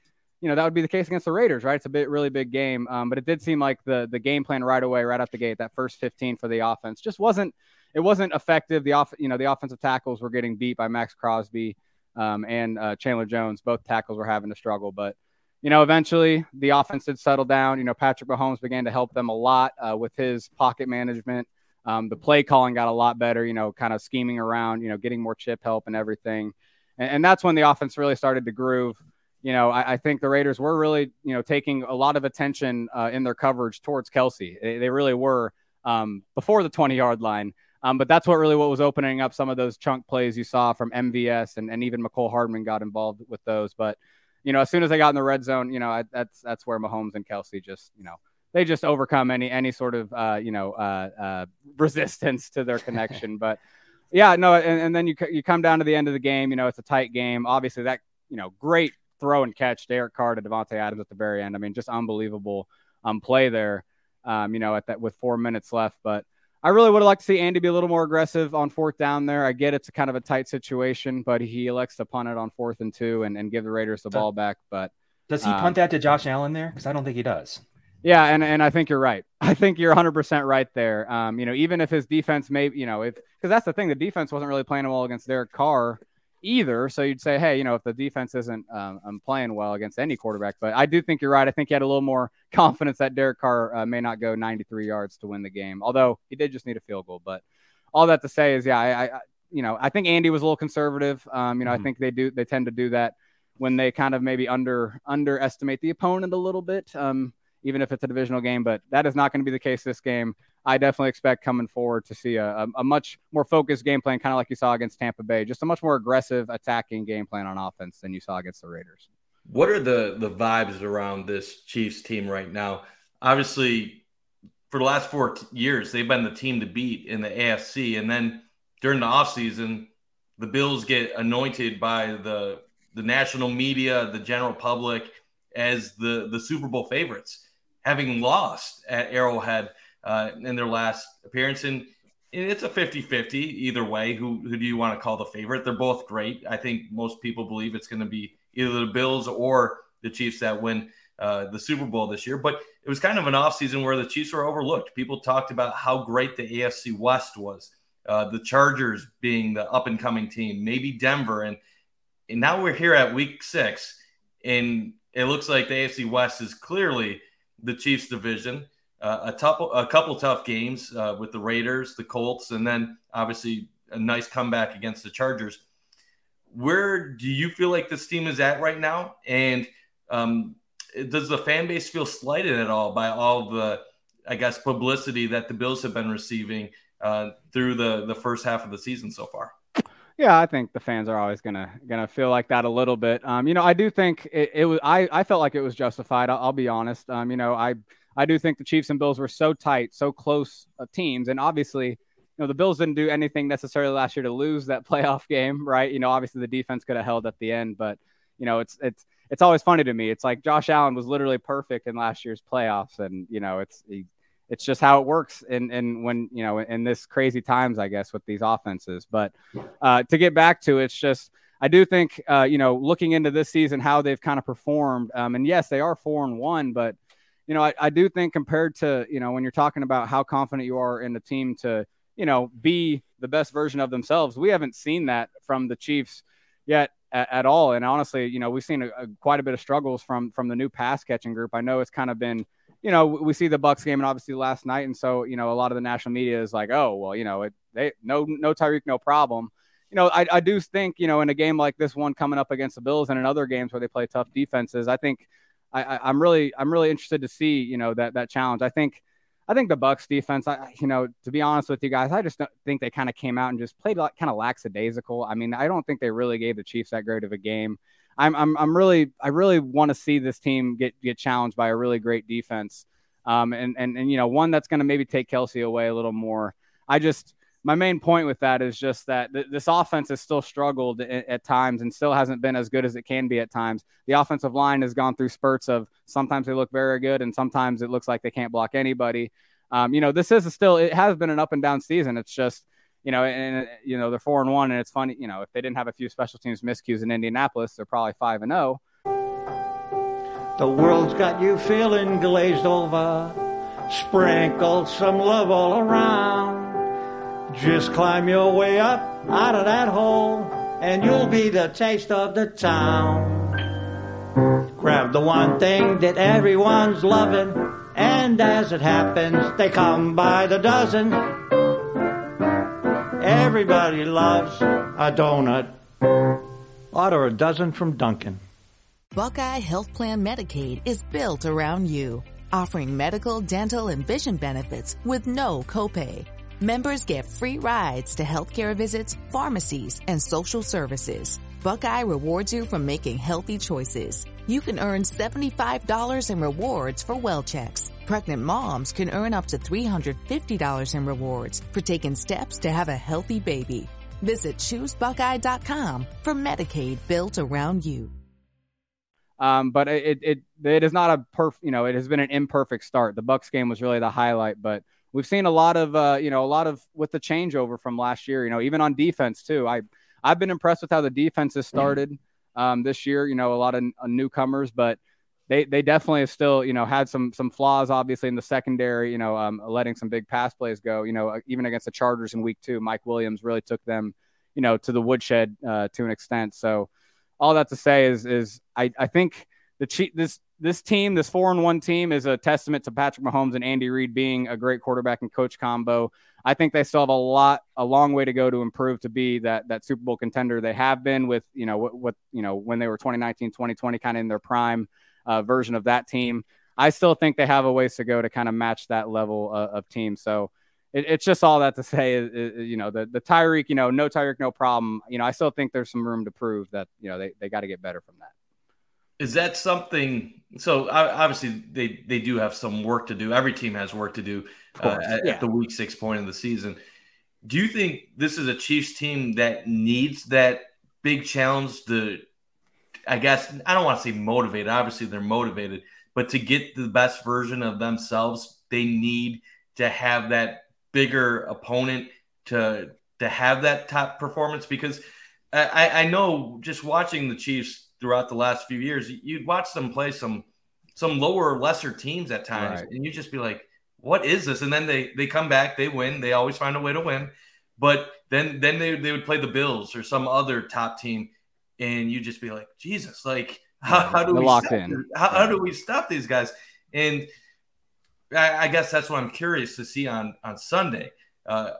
you know that would be the case against the Raiders, right? It's a bit really big game, um, but it did seem like the the game plan right away, right out the gate, that first 15 for the offense just wasn't it wasn't effective. The off you know the offensive tackles were getting beat by Maxx Crosby um, and uh, Chandler Jones. Both tackles were having to struggle, but you know eventually the offense did settle down. You know Patrick Mahomes began to help them a lot uh, with his pocket management. Um, the play calling got a lot better. You know, kind of scheming around. You know, getting more chip help and everything. And, and that's when the offense really started to groove you know, I, I, think the Raiders were really, you know, taking a lot of attention uh, in their coverage towards Kelce. They, they really were um, before the 20 yard line. Um, but that's what really what was opening up some of those chunk plays you saw from MVS and, and even Mecole Hardman got involved with those. But, you know, as soon as they got in the red zone, you know, I, that's that's where Mahomes and Kelce just, you know, they just overcome any any sort of uh, you know uh, uh, resistance to their connection. but yeah, no, and, and then you you come down to the end of the game. You know, it's a tight game. Obviously, that you know, great throw and catch Derek Carr to Davante Adams at the very end. I mean, just unbelievable um, play there. Um, you know, at that with four minutes left, but I really would have liked to see Andy be a little more aggressive on fourth down there. I get it's a kind of a tight situation, but he elects to punt it on fourth and two and, and give the Raiders the ball back. But does he um, punt that to Josh Allen there? Because I don't think he does. Yeah, and, and I think you're right. I think you're 100% right there. Um, you know, even if his defense may, you know, if because that's the thing, the defense wasn't really playing well against Derek Carr either. So you'd say, hey, you know, if the defense isn't um, um, playing well against any quarterback, but I do think you're right. I think he had a little more confidence that Derek Carr uh, may not go 93 yards to win the game, although he did just need a field goal. But all that to say is, yeah, I, I you know, I think Andy was a little conservative. Um, you know, mm-hmm. I think they do they tend to do that when they kind of maybe under underestimate the opponent a little bit. Um, even if it's a divisional game, but that is not going to be the case this game. I definitely expect coming forward to see a, a, much more focused game plan, kind of like you saw against Tampa Bay, just a much more aggressive attacking game plan on offense than you saw against the Raiders. What are the the vibes around this Chiefs team right now? Obviously, for the last four years, they've been the team to beat in the AFC, and then during the offseason, the Bills get anointed by the the national media, the general public, as the the Super Bowl favorites, having lost at Arrowhead uh, in their last appearance. And it's a 50 50 either way. Who, who do you want to call the favorite? They're both great. I think most people believe it's going to be either the Bills or the Chiefs that win uh, the Super Bowl this year. But it was kind of an offseason where the Chiefs were overlooked. People talked about how great the AFC West was, uh, the Chargers being the up and coming team, maybe Denver. And, and now we're here at week six, and it looks like the AFC West is clearly the Chiefs division a, tough, a couple tough games uh, with the Raiders, the Colts, and then obviously a nice comeback against the Chargers. Where do you feel like this team is at right now? And um, does the fan base feel slighted at all by all the, I guess, publicity that the Bills have been receiving uh, through the the first half of the season so far? Yeah, I think the fans are always gonna gonna feel like that a little bit. Um, you know, I do think it, it was. I I felt like it was justified. I'll, I'll be honest. Um, you know, I I do think the Chiefs and Bills were so tight, so close uh, teams, and obviously, you know, the Bills didn't do anything necessarily last year to lose that playoff game, right? You know, obviously the defense could have held at the end, but you know, it's it's it's always funny to me. It's like Josh Allen was literally perfect in last year's playoffs, and you know, it's it's just how it works in in when you know in this crazy times, I guess, with these offenses. But uh, to get back to it's just. I do think, uh, you know, looking into this season, how they've kind of performed. Um, and yes, they are four and one, but you know, I, I do think compared to, you know, when you're talking about how confident you are in the team to, you know, be the best version of themselves, we haven't seen that from the Chiefs yet at, at all. And honestly, you know, we've seen a, a, quite a bit of struggles from from the new pass catching group. I know it's kind of been, you know, we see the Bucks game and obviously last night, and so you know, a lot of the national media is like, oh, well, you know, it they no no Tyreek, no problem. You know, I, I do think, you know, in a game like this one coming up against the Bills and in other games where they play tough defenses, I think I, am really I'm really interested to see you know that that challenge. I think I think the Bucks defense. I you know to be honest with you guys, I just think they kind of came out and just played like kind of lackadaisical. I mean, I don't think they really gave the Chiefs that great of a game. I'm I'm, I'm really I really want to see this team get get challenged by a really great defense, um, and and and you know one that's going to maybe take Kelce away a little more. I just my main point with that is just that th- this offense has still struggled at, at times and still hasn't been as good as it can be at times. The offensive line has gone through spurts of sometimes they look very good and sometimes it looks like they can't block anybody. Um, you know, this is still it has been an up and down season. It's just you know, and you know they're four and one, and it's funny. You know, if they didn't have a few special teams miscues in Indianapolis, they're probably five and zero. Oh. The world's got you feeling glazed over. Sprinkle some love all around. Just climb your way up out of that hole, and you'll be the taste of the town. Grab the one thing that everyone's loving, and as it happens, they come by the dozen. Everybody loves a donut. Order a dozen from Dunkin'. Buckeye Health Plan Medicaid is built around you, offering medical, dental, and vision benefits with no copay. Members get free rides to healthcare visits, pharmacies, and social services. Buckeye rewards you for making healthy choices. You can earn $75 in rewards for well checks. Pregnant moms can earn up to $350 in rewards for taking steps to have a healthy baby. Visit choosebuckeye.com for Medicaid built around you. Um, but it, it, it is not a perf, you know, it has been an imperfect start. The Bucks game was really the highlight, but we've seen a lot of uh, you know a lot of with the changeover from last year. You know, even on defense too. I I've been impressed with how the defense has started um, this year. You know, a lot of uh, newcomers, but they they definitely still you know had some some flaws obviously in the secondary you know um, letting some big pass plays go you know even against the Chargers in week two Mike Williams really took them you know to the woodshed uh, to an extent so all that to say is is I I think the this this team this four and one team is a testament to Patrick Mahomes and Andy Reid being a great quarterback and coach combo I think they still have a lot a long way to go to improve to be that that Super Bowl contender they have been with you know what, what you know when they were 2019 2020 kind of in their prime uh, version of that team. I still think they have a ways to go to kind of match that level uh, of team. So it, it's just all that to say, is, is, you know, the, the Tyreek, you know, no Tyreek, no problem. You know, I still think there's some room to prove that, you know, they, they got to get better from that. Is that something? So obviously they, they do have some work to do. Every team has work to do uh, at, yeah. at the week six point of the season. Do you think this is a Chiefs team that needs that big challenge to I guess I don't want to say motivated. Obviously, they're motivated, but to get the best version of themselves, they need to have that bigger opponent to to have that top performance. Because I, I know just watching the Chiefs throughout the last few years, you'd watch them play some some lower, lesser teams at times, right. and you just be like, "What is this?" And then they they come back, they win, they always find a way to win. But then then they they would play the Bills or some other top team and you just be like, Jesus, like how, how do we stop in. How, yeah. how, do we stop these guys? And I, I, guess that's what I'm curious to see on on Sunday. Uh,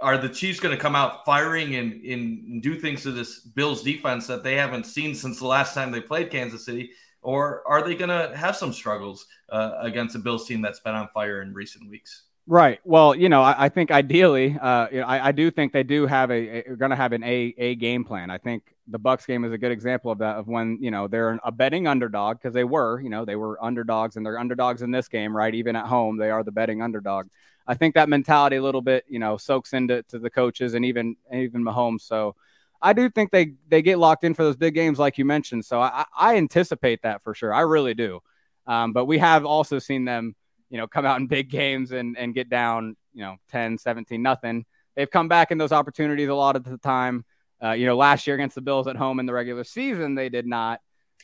are the Chiefs going to come out firing and, and do things to this Bills defense that they haven't seen since the last time they played Kansas City? Or are they going to have some struggles uh, against a Bills team that's been on fire in recent weeks? Right. Well, you know, I, I think ideally, uh, you know, I, I, do think they do have a, a going to have an a a game plan. I think the Bucks game is a good example of that. Of when you know they're a betting underdog because they were, you know, they were underdogs and they're underdogs in this game, right? Even at home, they are the betting underdog. I think that mentality a little bit, you know, soaks into to the coaches and even even Mahomes. So I do think they they get locked in for those big games, like you mentioned. So I, I anticipate that for sure. I really do. Um, but we have also seen them you know, come out in big games and, and get down, you know, 10, 17, nothing. They've come back in those opportunities a lot of the time. Uh, you know, last year against the Bills at home in the regular season, they did not.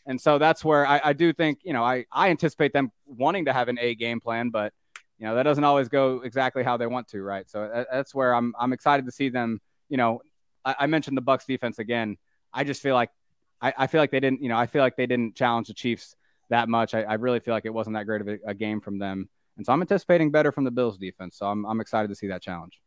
And so that's where I, I do think, you know, I, I anticipate them wanting to have an A game plan, but, you know, that doesn't always go exactly how they want to, right? So that's where I'm, I'm excited to see them, you know, I, I mentioned the Bucks defense again. I just feel like, I, I feel like they didn't, you know, I feel like they didn't challenge the Chiefs that much. I, I really feel like it wasn't that great of a, a, game from them. And so I'm anticipating better from the Bills defense. So I'm, I'm excited to see that challenge.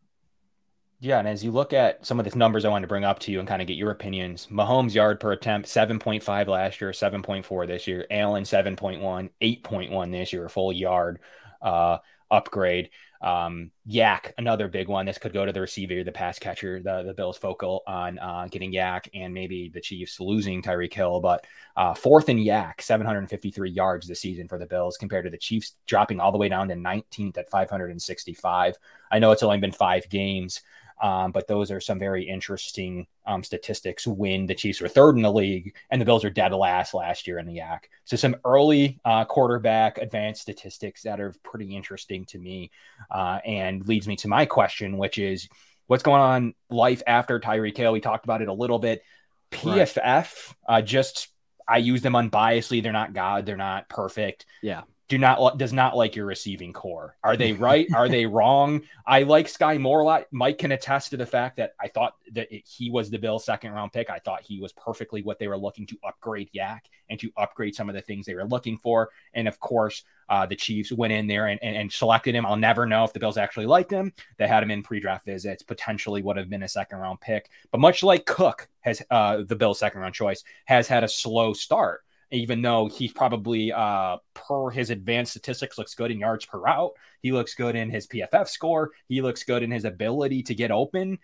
Yeah, and as you look at some of the numbers I wanted to bring up to you and kind of get your opinions, Mahomes yard per attempt 7.5 last year, 7.4 this year, Allen 7.1, 8.1 this year, a full yard uh, upgrade. Um, YAC, another big one. This could go to the receiver, the pass catcher. The the Bills focal on uh, getting YAC and maybe the Chiefs losing Tyreek Hill, but uh, fourth in YAC, 753 yards this season for the Bills compared to the Chiefs dropping all the way down to 19th at 565. I know it's only been five games, um, but those are some very interesting um, statistics when the Chiefs were third in the league and the Bills are dead last last year in the YAC. So some early uh, quarterback advanced statistics that are pretty interesting to me uh, and leads me to my question, which is what's going on life after Tyreek Hill? We talked about it a little bit. PFF, right. uh, just I use them unbiasedly. They're not God. They're not perfect. Yeah do not does not like your receiving core. Are they right? Are they wrong? I like Skyy Moore a lot. Mike can attest to the fact that I thought that it, he was the Bills' second round pick. I thought he was perfectly what they were looking to upgrade YAC and to upgrade some of the things they were looking for. And of course, uh, the Chiefs went in there and, and, and, selected him. I'll never know if the Bills actually liked him. They had him in pre-draft visits, potentially would have been a second round pick. But much like Cook has uh, the Bills' second round choice has had a slow start even though he's probably uh, per his advanced statistics looks good in yards per route. He looks good in his PFF score. He looks good in his ability to get open.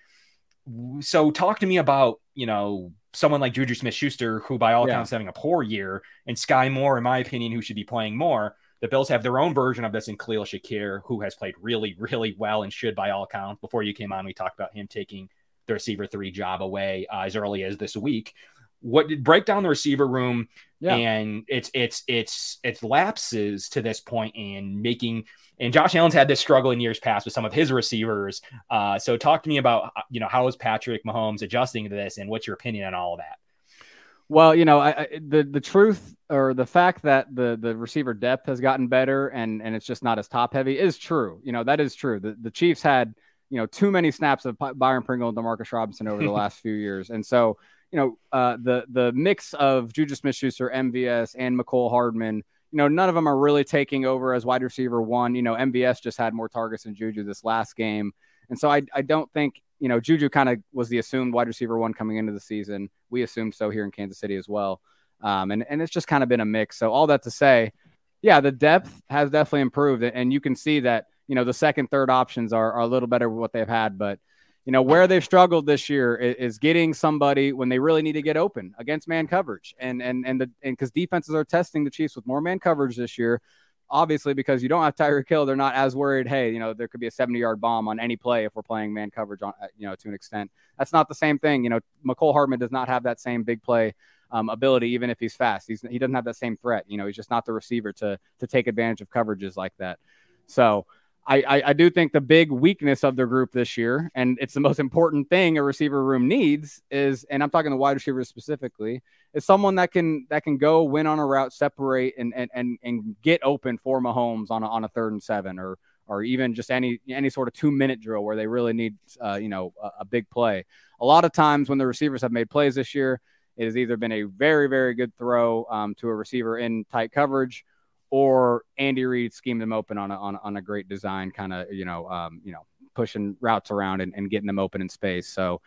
So talk to me about, you know, someone like Juju Smith Schuster, who by all yeah. accounts having a poor year, and Skyy Moore, in my opinion, who should be playing more. The Bills have their own version of this in Khalil Shakir, who has played really, really well and should by all accounts. Before you came on, we talked about him taking the receiver three job away uh, as early as this week what break down the receiver room yeah. and it's it's it's it's lapses to this point and making and Josh Allen's had this struggle in years past with some of his receivers. Uh, so talk to me about you know how is Patrick Mahomes adjusting to this and what's your opinion on all of that? Well, you know, I, I, the the truth or the fact that the the receiver depth has gotten better and and it's just not as top heavy is true. You know, that is true. The the Chiefs had you know too many snaps of Byron Pringle and Demarcus Robinson over the last few years, and so you know uh, the the mix of Juju Smith-Schuster, MVS, and Mecole Hardman. You know, none of them are really taking over as wide receiver one. You know, MVS just had more targets than Juju this last game, and so I I don't think you know, Juju kind of was the assumed wide receiver one coming into the season. We assumed so here in Kansas City as well. Um, and, and it's just kind of been a mix. So all that to say, yeah, the depth has definitely improved. And you can see that, you know, the second, third options are, are a little better what they've had. But, you know, where they've struggled this year is, is getting somebody when they really need to get open against man coverage. And, and, and the, and because defenses are testing the Chiefs with more man coverage this year, obviously because you don't have Tyreek Hill, they're not as worried. Hey, you know, there could be a 70 yard bomb on any play if we're playing man coverage on, uh, you know, to an extent. That's not the same thing. You know, Mecole Hardman does not have that same big play um, ability, even if he's fast. He's, he doesn't have that same threat. You know, he's just not the receiver to to take advantage of coverages like that. So I, I, I, do think the big weakness of their group this year, and it's the most important thing a receiver room needs, is, and I'm talking the wide receivers specifically, is someone that can that can go win on a route, separate, and and and, and get open for Mahomes on a, on a third and seven, or or even just any any sort of two minute drill where they really need uh, you know a, a big play. A lot of times when the receivers have made plays this year, it has either been a very very good throw um, to a receiver in tight coverage or Andy Reid schemed them open on a, on, on a great design, kind of, you know, um, you know, pushing routes around and, and getting them open in space. So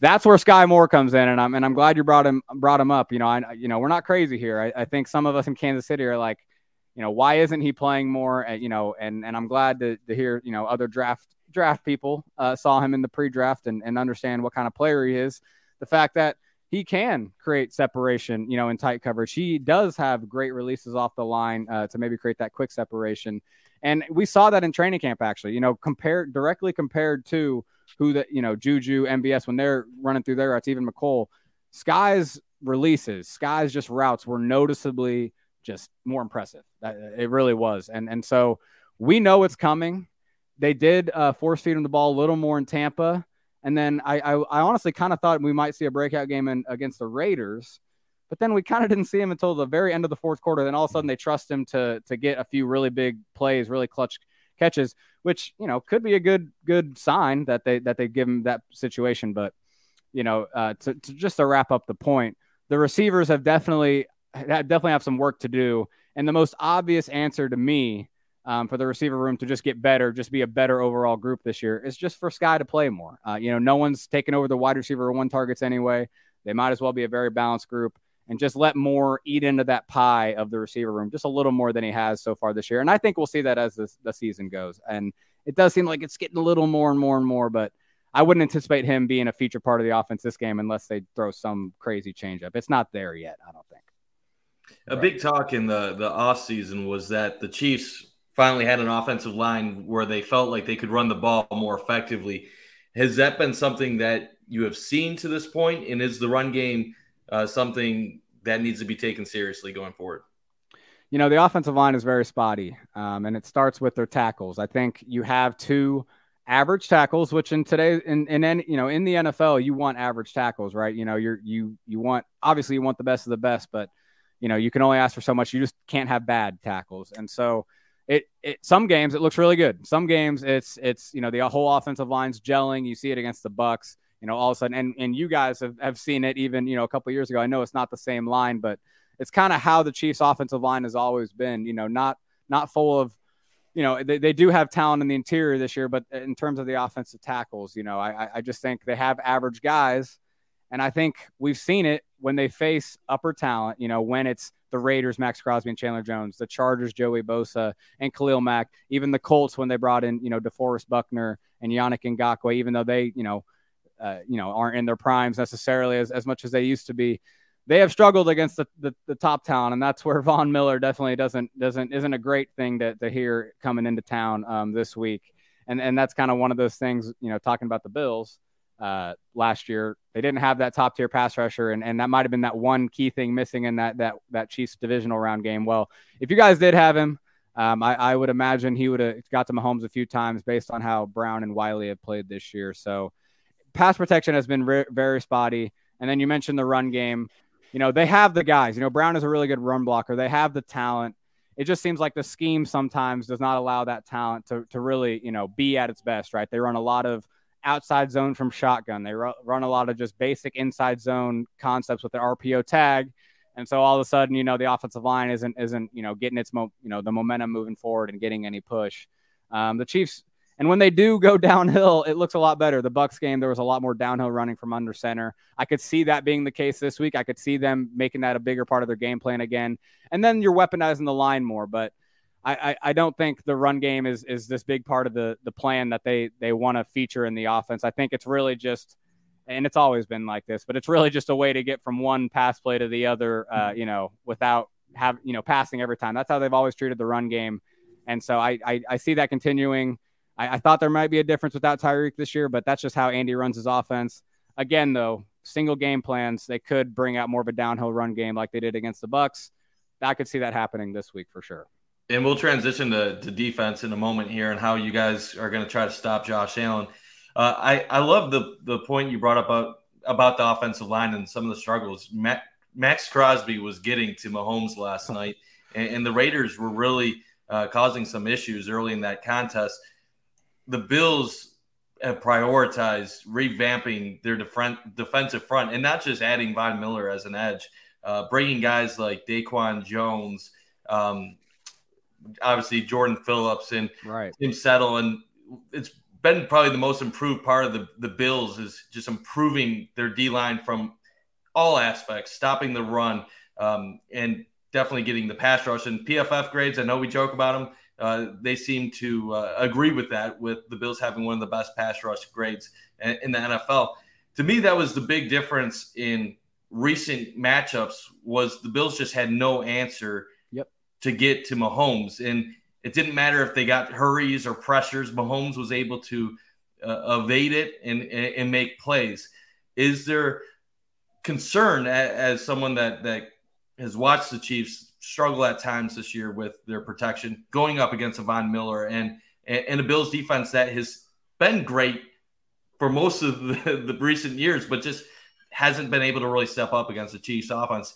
that's where Skyy Moore comes in. And I'm, and I'm glad you brought him, brought him up. You know, I, you know, we're not crazy here. I, I think some of us in Kansas City are like, you know, why isn't he playing more? At, you know, and, and I'm glad to, to hear, you know, other draft, draft people uh, saw him in the pre-draft and, and understand what kind of player he is. The fact that, he can create separation, you know, in tight coverage. He does have great releases off the line uh, to maybe create that quick separation. And we saw that in training camp, actually, you know, compared directly compared to who that, you know, Juju, MVS, when they're running through their routes, even Mecole, Skyy's releases, Skyy's just routes were noticeably just more impressive. It really was. And, and so we know it's coming. They did uh, force feed him the ball a little more in Tampa. And then I, I, I honestly kind of thought we might see a breakout game in, against the Raiders, but then we kind of didn't see him until the very end of the fourth quarter. Then all of a sudden they trust him to to get a few really big plays, really clutch catches, which you know could be a good good sign that they that they give him that situation. But you know, uh, to, to just to wrap up the point, the receivers have definitely definitely have some work to do. And the most obvious answer to me um, for the receiver room to just get better, just be a better overall group this year. It's just for Skyy to play more. Uh, you know, no one's taken over the wide receiver one targets anyway. They might as well be a very balanced group and just let Moore eat into that pie of the receiver room just a little more than he has so far this year. And I think we'll see that as this, the season goes. And it does seem like it's getting a little more and more and more, but I wouldn't anticipate him being a feature part of the offense this game unless they throw some crazy changeup. It's not there yet, I don't think. A big talk in the the off season was that the Chiefs finally had an offensive line where they felt like they could run the ball more effectively. Has that been something that you have seen to this point? And is the run game uh, something that needs to be taken seriously going forward? You know, the offensive line is very spotty, um, and it starts with their tackles. I think you have two average tackles, which in today in in any, you know in the NFL you want average tackles, right? You know, you're you you want obviously you want the best of the best, but you know you can only ask for so much. You just can't have bad tackles, and so it, it some games it looks really good. Some games it's it's you know the whole offensive line's gelling. You see it against the Bucks. You know all of a sudden, and and you guys have, have seen it even you know a couple years ago. I know it's not the same line, but it's kind of how the Chiefs' offensive line has always been. You know, not not full of you know they, they do have talent in the interior this year, but in terms of the offensive tackles, you know I I just think they have average guys, and I think we've seen it when they face upper talent. You know when it's the Raiders, Maxx Crosby and Chandler Jones, the Chargers, Joey Bosa and Khalil Mack, even the Colts when they brought in, you know, DeForest Buckner and Yannick Ngakoue, even though they, you know, uh, you know, aren't in their primes necessarily as, as much as they used to be. They have struggled against the, the, the top town, and that's where Von Miller definitely doesn't doesn't isn't a great thing to, to hear coming into town um, this week. And and that's kind of one of those things, you know, talking about the Bills uh, last year. They didn't have that top tier pass rusher, and, and that might have been that one key thing missing in that that that Chiefs divisional round game. Well, if you guys did have him, um, I, I, would imagine he would have got to Mahomes a few times based on how Brown and Wylie have played this year. So pass protection has been re- very spotty. And then you mentioned the run game. you know, they have the guys. You know, Brown is a really good run blocker. They have the talent. It just seems like the scheme sometimes does not allow that talent to, to really, you know, be at its best, right? They run a lot of outside zone from shotgun. They run a lot of just basic inside zone concepts with their RPO tag. And so all of a sudden, you know, the offensive line isn't isn't you know getting its mo- you know the momentum moving forward and getting any push. Um, the Chiefs, and when they do go downhill, it looks a lot better. The Bucks game, there was a lot more downhill running from under center. I could see that being the case this week. I could see them making that a bigger part of their game plan again. And then you're weaponizing the line more, but. I, I, I don't think the run game is is this big part of the the plan that they they want to feature in the offense. I think it's really just and it's always been like this, but it's really just a way to get from one pass play to the other, uh, you know, without have you know passing every time. That's how they've always treated the run game, and so I I, I see that continuing. I, I, thought there might be a difference without Tyreek this year, but that's just how Andy runs his offense. Again, though, single game plans they could bring out more of a downhill run game like they did against the Bucks. I could see that happening this week for sure. And we'll transition to, to defense in a moment here and how you guys are going to try to stop Josh Allen. Uh, I I love the the point you brought up about about the offensive line and some of the struggles. Maxx Crosby was getting to Mahomes last night, and, and the Raiders were really uh, causing some issues early in that contest. The Bills have prioritized revamping their def- defensive front and not just adding Von Miller as an edge, uh, bringing guys like Daquan Jones, um, obviously Jordan Phillips, and right. Tim Settle, and it's been probably the most improved part of the, the Bills is just improving their D line from all aspects, stopping the run, um, and definitely getting the pass rush. And PFF grades, I know we joke about them. Uh, they seem to uh, agree with that, with the Bills having one of the best pass rush grades in, in the NFL. To me, that was the big difference in recent matchups. Was the Bills just had no answer. To get to Mahomes, and it didn't matter if they got hurries or pressures. Mahomes was able to uh, evade it and, and make plays. Is there concern as, someone that that has watched the Chiefs struggle at times this year with their protection, going up against Von Miller and and a Bills defense that has been great for most of the, the recent years, but just hasn't been able to really step up against the Chiefs offense.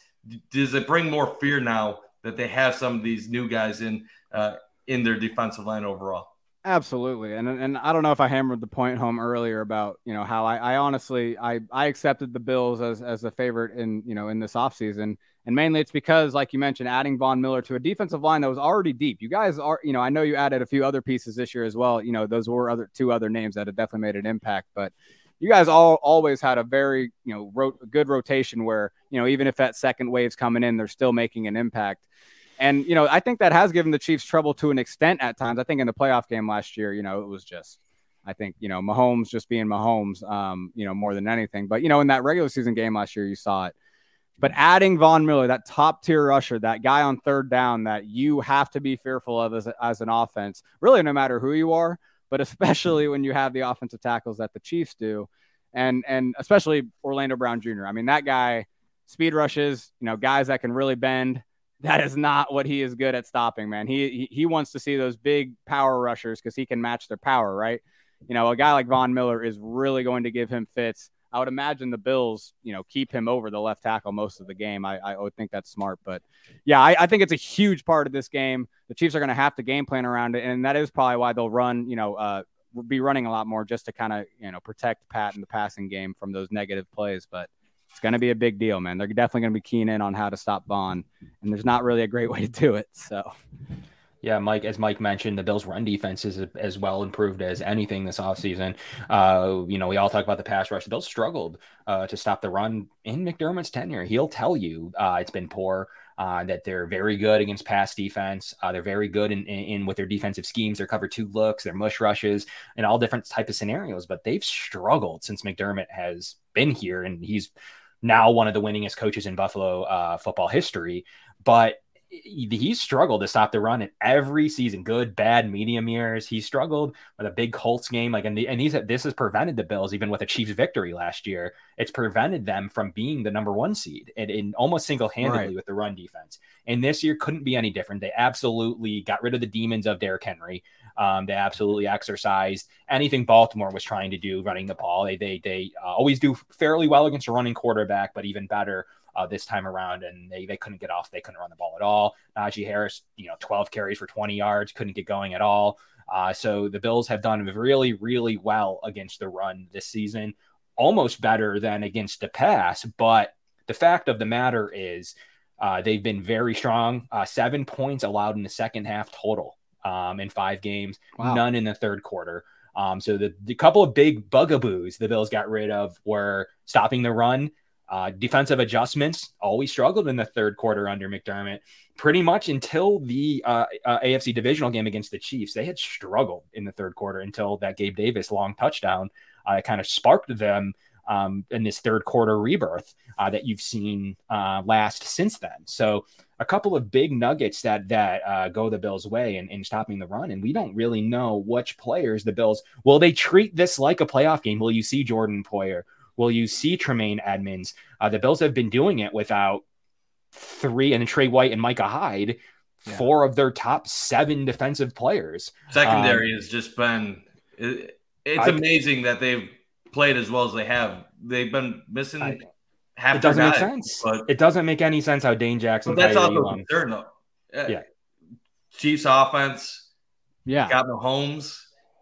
Does it bring more fear now that they have some of these new guys in uh, in their defensive line overall. Absolutely. And and I don't know if I hammered the point home earlier about, you know, how I, I honestly I, I accepted the Bills as as a favorite in, you know, in this offseason. And mainly it's because, like you mentioned, adding Von Miller to a defensive line that was already deep. You guys are, you know, I know you added a few other pieces this year as well. You know, those were other two other names that have definitely made an impact. But you guys all always had a very, you know, ro- good rotation where, you know, even if that second wave's coming in, they're still making an impact. And, you know, I think that has given the Chiefs trouble to an extent at times. I think in the playoff game last year, you know, it was just, I think, you know, Mahomes just being Mahomes, um, you know, more than anything. But, you know, in that regular season game last year, you saw it. But adding Von Miller, that top tier rusher, that guy on third down that you have to be fearful of as, as an offense, really, no matter who you are, but especially when you have the offensive tackles that the Chiefs do, and and especially Orlando Brown Jr. I mean, that guy speed rushes, you know, guys that can really bend that is not what he is good at stopping, man. He he, he wants to see those big power rushers because he can match their power, right? You know, a guy like Von Miller is really going to give him fits. I would imagine the Bills, you know, keep him over the left tackle most of the game. I, I would think that's smart. But yeah, I, I think it's a huge part of this game. The Chiefs are going to have to game plan around it. And that is probably why they'll run, you know, uh, be running a lot more just to kind of, you know, protect Pat in the passing game from those negative plays. But it's going to be a big deal, man. They're definitely going to be keen in on how to stop Von, and there's not really a great way to do it. So, yeah, Mike, as Mike mentioned, the Bills' run defense is as well improved as anything this offseason. Uh, you know, we all talk about the pass rush. The Bills struggled uh, to stop the run in McDermott's tenure. He'll tell you uh, it's been poor. Uh, that they're very good against pass defense. Uh, they're very good in, in, in, with their defensive schemes, their cover two looks, their mush rushes, and all different type of scenarios. But they've struggled since McDermott has been here, and he's now one of the winningest coaches in Buffalo uh, football history. But he's struggled to stop the run in every season, good, bad, medium years. He struggled with a big Colts game, like, and, the, and he's this has prevented the Bills, even with a Chiefs victory last year. It's prevented them from being the number one seed and, and almost single handedly right. with the run defense. And this year couldn't be any different. They absolutely got rid of the demons of Derrick Henry. Um, they absolutely exercised anything Baltimore was trying to do running the ball. They they they uh, always do fairly well against a running quarterback, but even better uh, this time around, and they, they couldn't get off. They couldn't run the ball at all. Najee Harris, you know, 12 carries for 20 yards, couldn't get going at all. Uh, so the Bills have done really, really well against the run this season, almost better than against the pass. But the fact of the matter is, uh, they've been very strong. Uh, seven points allowed in the second half total um, in five games, wow. none in the third quarter. Um, so the, the couple of big bugaboos the Bills got rid of were stopping the run. Uh, defensive adjustments always struggled in the third quarter under McDermott, pretty much until the uh, uh, AFC divisional game against the Chiefs. They had struggled in the third quarter until that Gabe Davis long touchdown uh, kind of sparked them um, in this third quarter rebirth uh, that you've seen uh, last since then. So a couple of big nuggets that that uh, go the Bills' way in, in stopping the run, and we don't really know which players the Bills will they treat this like a playoff game. Will you see Jordan Poyer? Will you see Tremaine Edmunds? Uh, the Bills have been doing it without three and Trey White and Micah Hyde, yeah. four of their top seven defensive players. Secondary um, has just been. It, it's I, amazing that they've played as well as they have. They've been missing. I, half it doesn't make sense. But it doesn't make any sense how Dane Jackson. But that's also concern though. Yeah. Chiefs offense. Yeah. Got Mahomes.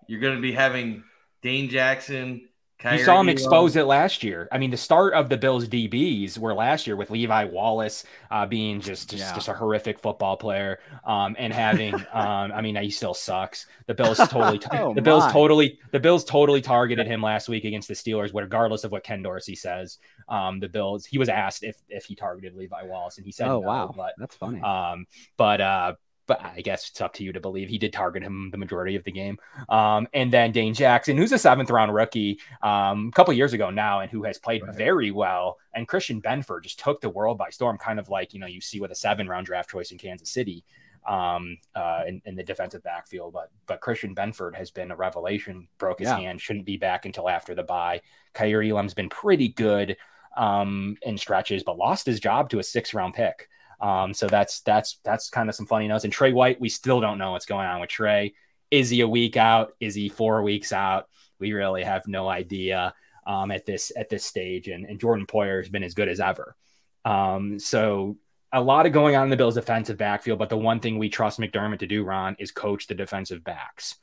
You're going to be having Dane Jackson, Kyrie you saw him expose it last year. I mean, the start of the Bills DBs were last year with Levi Wallace uh, being just just, yeah. just, a horrific football player, um, and having um, I mean, he still sucks. The Bills totally oh, the Bills my. totally the Bills totally targeted him last week against the Steelers, regardless of what Ken Dorsey says. Um, the Bills he was asked if if he targeted Levi Wallace, and he said, "Oh no, wow, but, that's funny." Um, but uh, but I guess it's up to you to believe he did target him the majority of the game. Um, and then Dane Jackson, who's a seventh round rookie um, a couple years ago now, and who has played right. very well. And Christian Benford just took the world by storm, kind of like you know you see with a seven round draft choice in Kansas City um, uh, in, in, the defensive backfield. But but Christian Benford has been a revelation. Broke his yeah. hand, shouldn't be back until after the bye. Kaiir Elam's been pretty good um, in stretches, but lost his job to a six round pick. Um, so that's that's that's kind of some funny notes. And Trey White, we still don't know what's going on with Trey. Is he a week out? Is he four weeks out? We really have no idea um, at this at this stage. And, and Jordan Poyer has been as good as ever. Um, so a lot of going on in the Bills' defensive backfield, but the one thing we trust McDermott to do, Ron, is coach the defensive backs.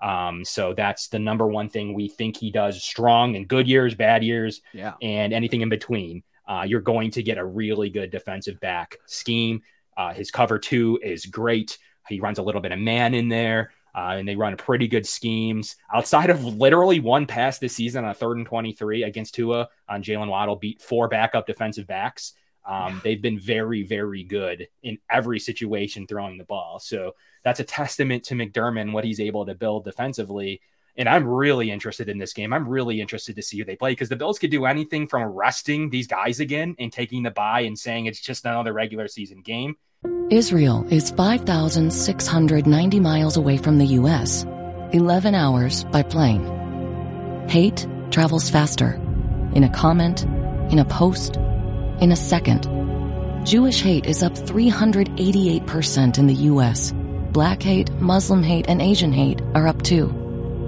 Um, so that's the number one thing we think he does strong in good years, bad years, yeah, and anything in between uh, you're going to get a really good defensive back scheme. Uh, his cover two is great. He runs a little bit of man in there, uh, and they run pretty good schemes. Outside of literally one pass this season on a third and 23 against Tua on Jaylen Waddle, beat four backup defensive backs. Um, they've been very, very good in every situation throwing the ball. So that's a testament to McDermott and what he's able to build defensively. And I'm really interested in this game. I'm really interested to see who they play because the Bills could do anything from arresting these guys again and taking the bye and saying it's just another regular season game. Israel is 5,690 miles away from the U.S., 11 hours by plane. Hate travels faster in a comment, in a post, in a second. Jewish hate is up 388% in the U.S. Black hate, Muslim hate, and Asian hate are up too.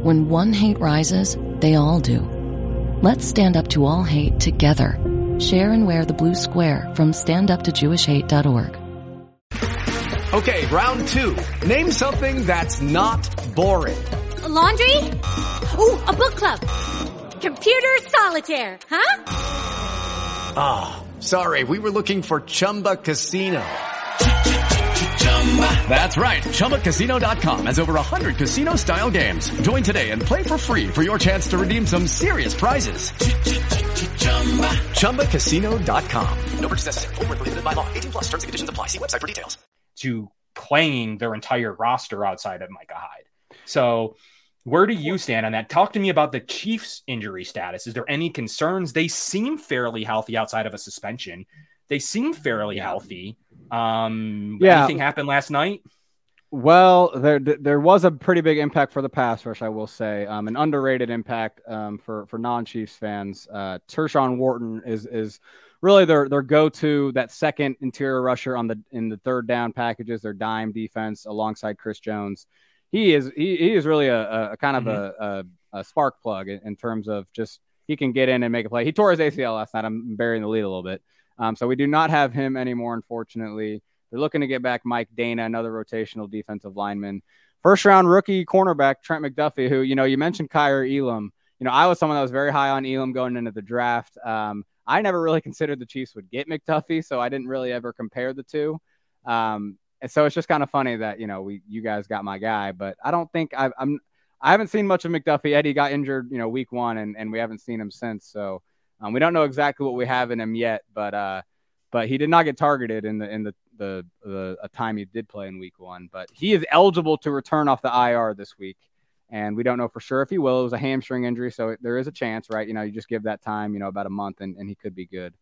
When one hate rises, they all do. Let's stand up to all hate together. Share and wear the blue square from standuptojewishhate.org. Okay, round two. Name something that's not boring. A laundry? Ooh, a book club. Computer solitaire, huh? Ah, oh, sorry, we were looking for Chumba Casino. That's right. ChumbaCasino.com has over 100 casino style games. Join today and play for free for your chance to redeem some serious prizes. ChumbaCasino.com. No purchase necessary. Full prohibited by law. 18 plus terms and conditions apply. See website for details. To playing their entire roster outside of Micah Hyde. So where do you stand on that? Talk to me about the Chiefs injury status. Is there any concerns? They seem fairly healthy outside of a suspension. They seem fairly healthy. Um, yeah. Anything happened last night? Well, there there was a pretty big impact for the pass rush, I will say, um, an underrated impact um, for for non Chiefs fans. Uh, Tershawn Wharton is is really their their go to that second interior rusher on the in the third down packages, their dime defense alongside Chris Jones. He is he, he is really a, a kind of mm-hmm. a, a, a, spark plug in, in terms of just he can get in and make a play. He tore his ACL last night. I'm burying the lead a little bit. Um, so we do not have him anymore, unfortunately. They're looking to get back Mike Danna, another rotational defensive lineman. First round rookie cornerback Trent McDuffie, who you know you mentioned Kaiir Elam. You know I was someone that was very high on Elam going into the draft. Um, I never really considered the Chiefs would get McDuffie, so I didn't really ever compare the two. Um, and so it's just kind of funny that you know we you guys got my guy, but I don't think I, I'm I haven't seen much of McDuffie. Eddie got injured, you know, week one, and, and we haven't seen him since. So um, we don't know exactly what we have in him yet, but uh, but he did not get targeted in the in the the, the a time he did play in week one. But he is eligible to return off the IR this week, and we don't know for sure if he will. It was a hamstring injury, so there is a chance, right? You know, you just give that time, you know, about a month, and, and he could be good.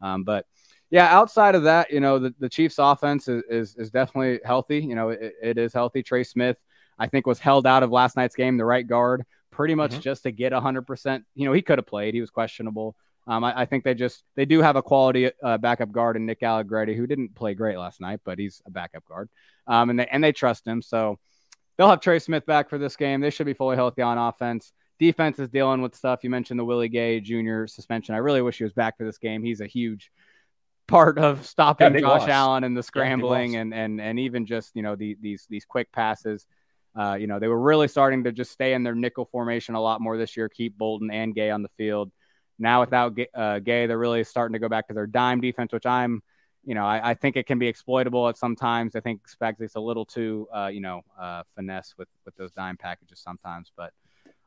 Um, but yeah, outside of that, you know, the, the Chiefs offense is, is, is definitely healthy. You know, it, it is healthy. Trey Smith, I think, was held out of last night's game, the right guard, pretty much mm-hmm. just to get 100%. You know, he could have played, he was questionable. Um, I, I, think they just they do have a quality uh, backup guard in Nick Allegretti, who didn't play great last night, but he's a backup guard, um, and they and they trust him. So they'll have Trey Smith back for this game. They should be fully healthy on offense. Defense is dealing with stuff. You mentioned the Willie Gay Jr. suspension. I really wish he was back for this game. He's a huge part of stopping yeah, Josh loss. Allen and the scrambling yeah, and and and even just you know the, these these quick passes. Uh, you know they were really starting to just stay in their nickel formation a lot more this year. Keep Bolton and Gay on the field. Now without uh, Gay, they're really starting to go back to their dime defense, which I'm, you know, I, I think it can be exploitable at sometimes. I think Spags is a little too, uh, you know, uh, finesse with with those dime packages sometimes, but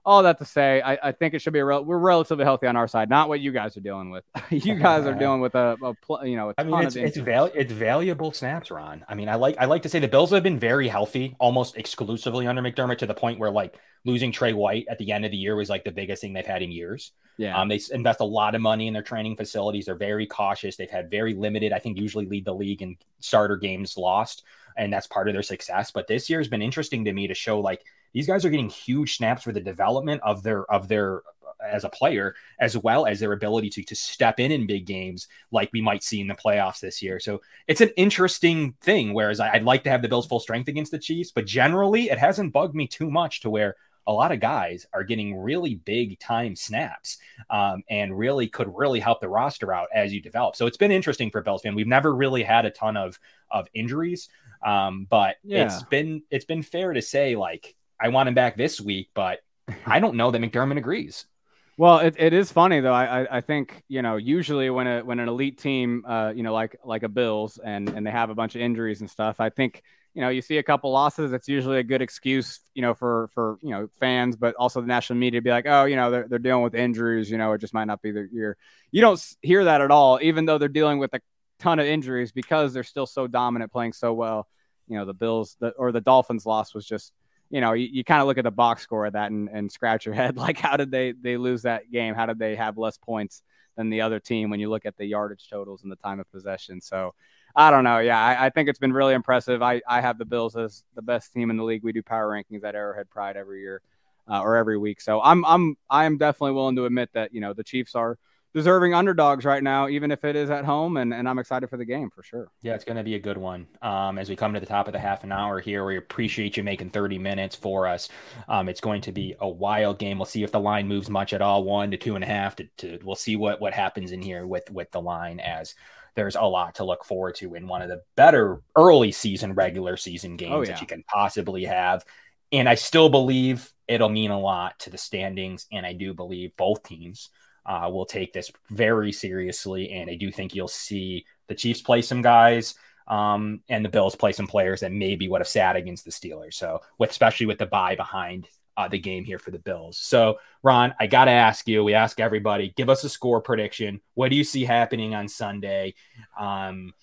all that to say, I, I think it should be a rel- we're relatively healthy on our side, not what you guys are dealing with. you guys are dealing with a, a pl- you know, a I mean, it's it's, val- it's valuable snaps, Ron. I mean, I like I like to say the Bills have been very healthy, almost exclusively under McDermott, to the point where like losing Tre White at the end of the year was like the biggest thing they've had in years. Yeah, um, they invest a lot of money in their training facilities. They're very cautious. They've had very limited, I think, usually lead the league in starter games lost, and that's part of their success. But this year has been interesting to me to show like these guys are getting huge snaps for the development of their of their as a player, as well as their ability to to step in in big games like we might see in the playoffs this year. So it's an interesting thing. Whereas I'd like to have the Bills full strength against the Chiefs, but generally it hasn't bugged me too much to where a lot of guys are getting really big time snaps um, and really could really help the roster out as you develop. So it's been interesting for Bills fan. We've never really had a ton of of injuries, um, but yeah. it's been it's been fair to say like I want him back this week, but I don't know that McDermott agrees. Well, it, it is funny though. I, I think you know usually when a when an elite team, uh, you know, like like a Bills and and they have a bunch of injuries and stuff, I think you know you see a couple losses. It's usually a good excuse, you know, for for you know fans, but also the national media to be like, oh, you know, they're they're dealing with injuries. You know, it just might not be their year. You don't hear that at all, even though they're dealing with a ton of injuries because they're still so dominant, playing so well. You know, the Bills the, or the Dolphins loss was just you know, you, you kind of look at the box score of that and, and scratch your head. Like, how did they they lose that game? How did they have less points than the other team when you look at the yardage totals and the time of possession? So, I don't know. Yeah, I, I, think it's been really impressive. I, I have the Bills as the best team in the league. We do power rankings at Arrowhead Pride every year uh, or every week. So I'm I'm I am definitely willing to admit that you know the Chiefs are deserving underdogs right now, even if it is at home. And, and I'm excited for the game for sure. Yeah, it's going to be a good one. Um, as we come to the top of the half an hour here, we appreciate you making 30 minutes for us. Um, it's going to be a wild game. We'll see if the line moves much at all, one to two and a half. To, to we'll see what what happens in here with with the line as there's a lot to look forward to in one of the better early season regular season games oh, yeah. that you can possibly have. And I still believe it'll mean a lot to the standings. And I do believe both teams uh, will take this very seriously. And I do think you'll see the Chiefs play some guys um, and the Bills play some players that maybe would have sat against the Steelers. So, with, especially with the bye behind uh, the game here for the Bills. So, Ron, I got to ask you, we ask everybody, give us a score prediction. What do you see happening on Sunday? Um,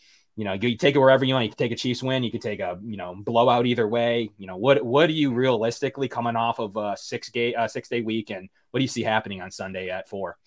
you know, you take it wherever you want. You can take a Chiefs win. You could take a you know blowout either way. You know, what what do you realistically coming off of a six day uh, six day week, and what do you see happening on Sunday at four?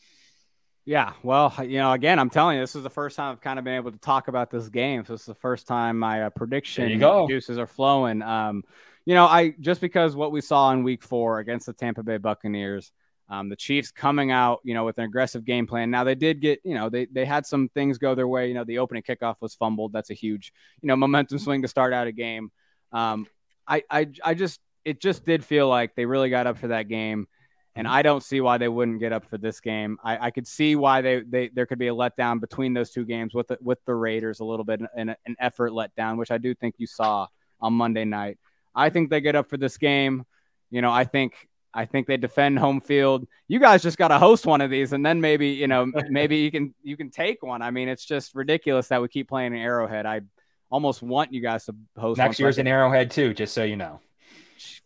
Yeah, well, you know, again, I'm telling you, this is the first time I've kind of been able to talk about this game. So it's the first time my uh, prediction juices are flowing. Um, you know, I just because what we saw in Week Four against the Tampa Bay Buccaneers, um, the Chiefs coming out, you know, with an aggressive game plan. Now they did get, you know, they they had some things go their way. You know, the opening kickoff was fumbled. That's a huge, you know, momentum swing to start out a game. Um, I I I just it just did feel like they really got up for that game And I don't see why they wouldn't get up for this game. I, I could see why they, they there could be a letdown between those two games with the, with the Raiders a little bit and an effort letdown, which I do think you saw on Monday night. I think they get up for this game. You know, I think I think they defend home field. You guys just got to host one of these, and then maybe you know maybe you can you can take one. I mean, it's just ridiculous that we keep playing an Arrowhead. I almost want you guys to host next year's an Arrowhead too, just so you know.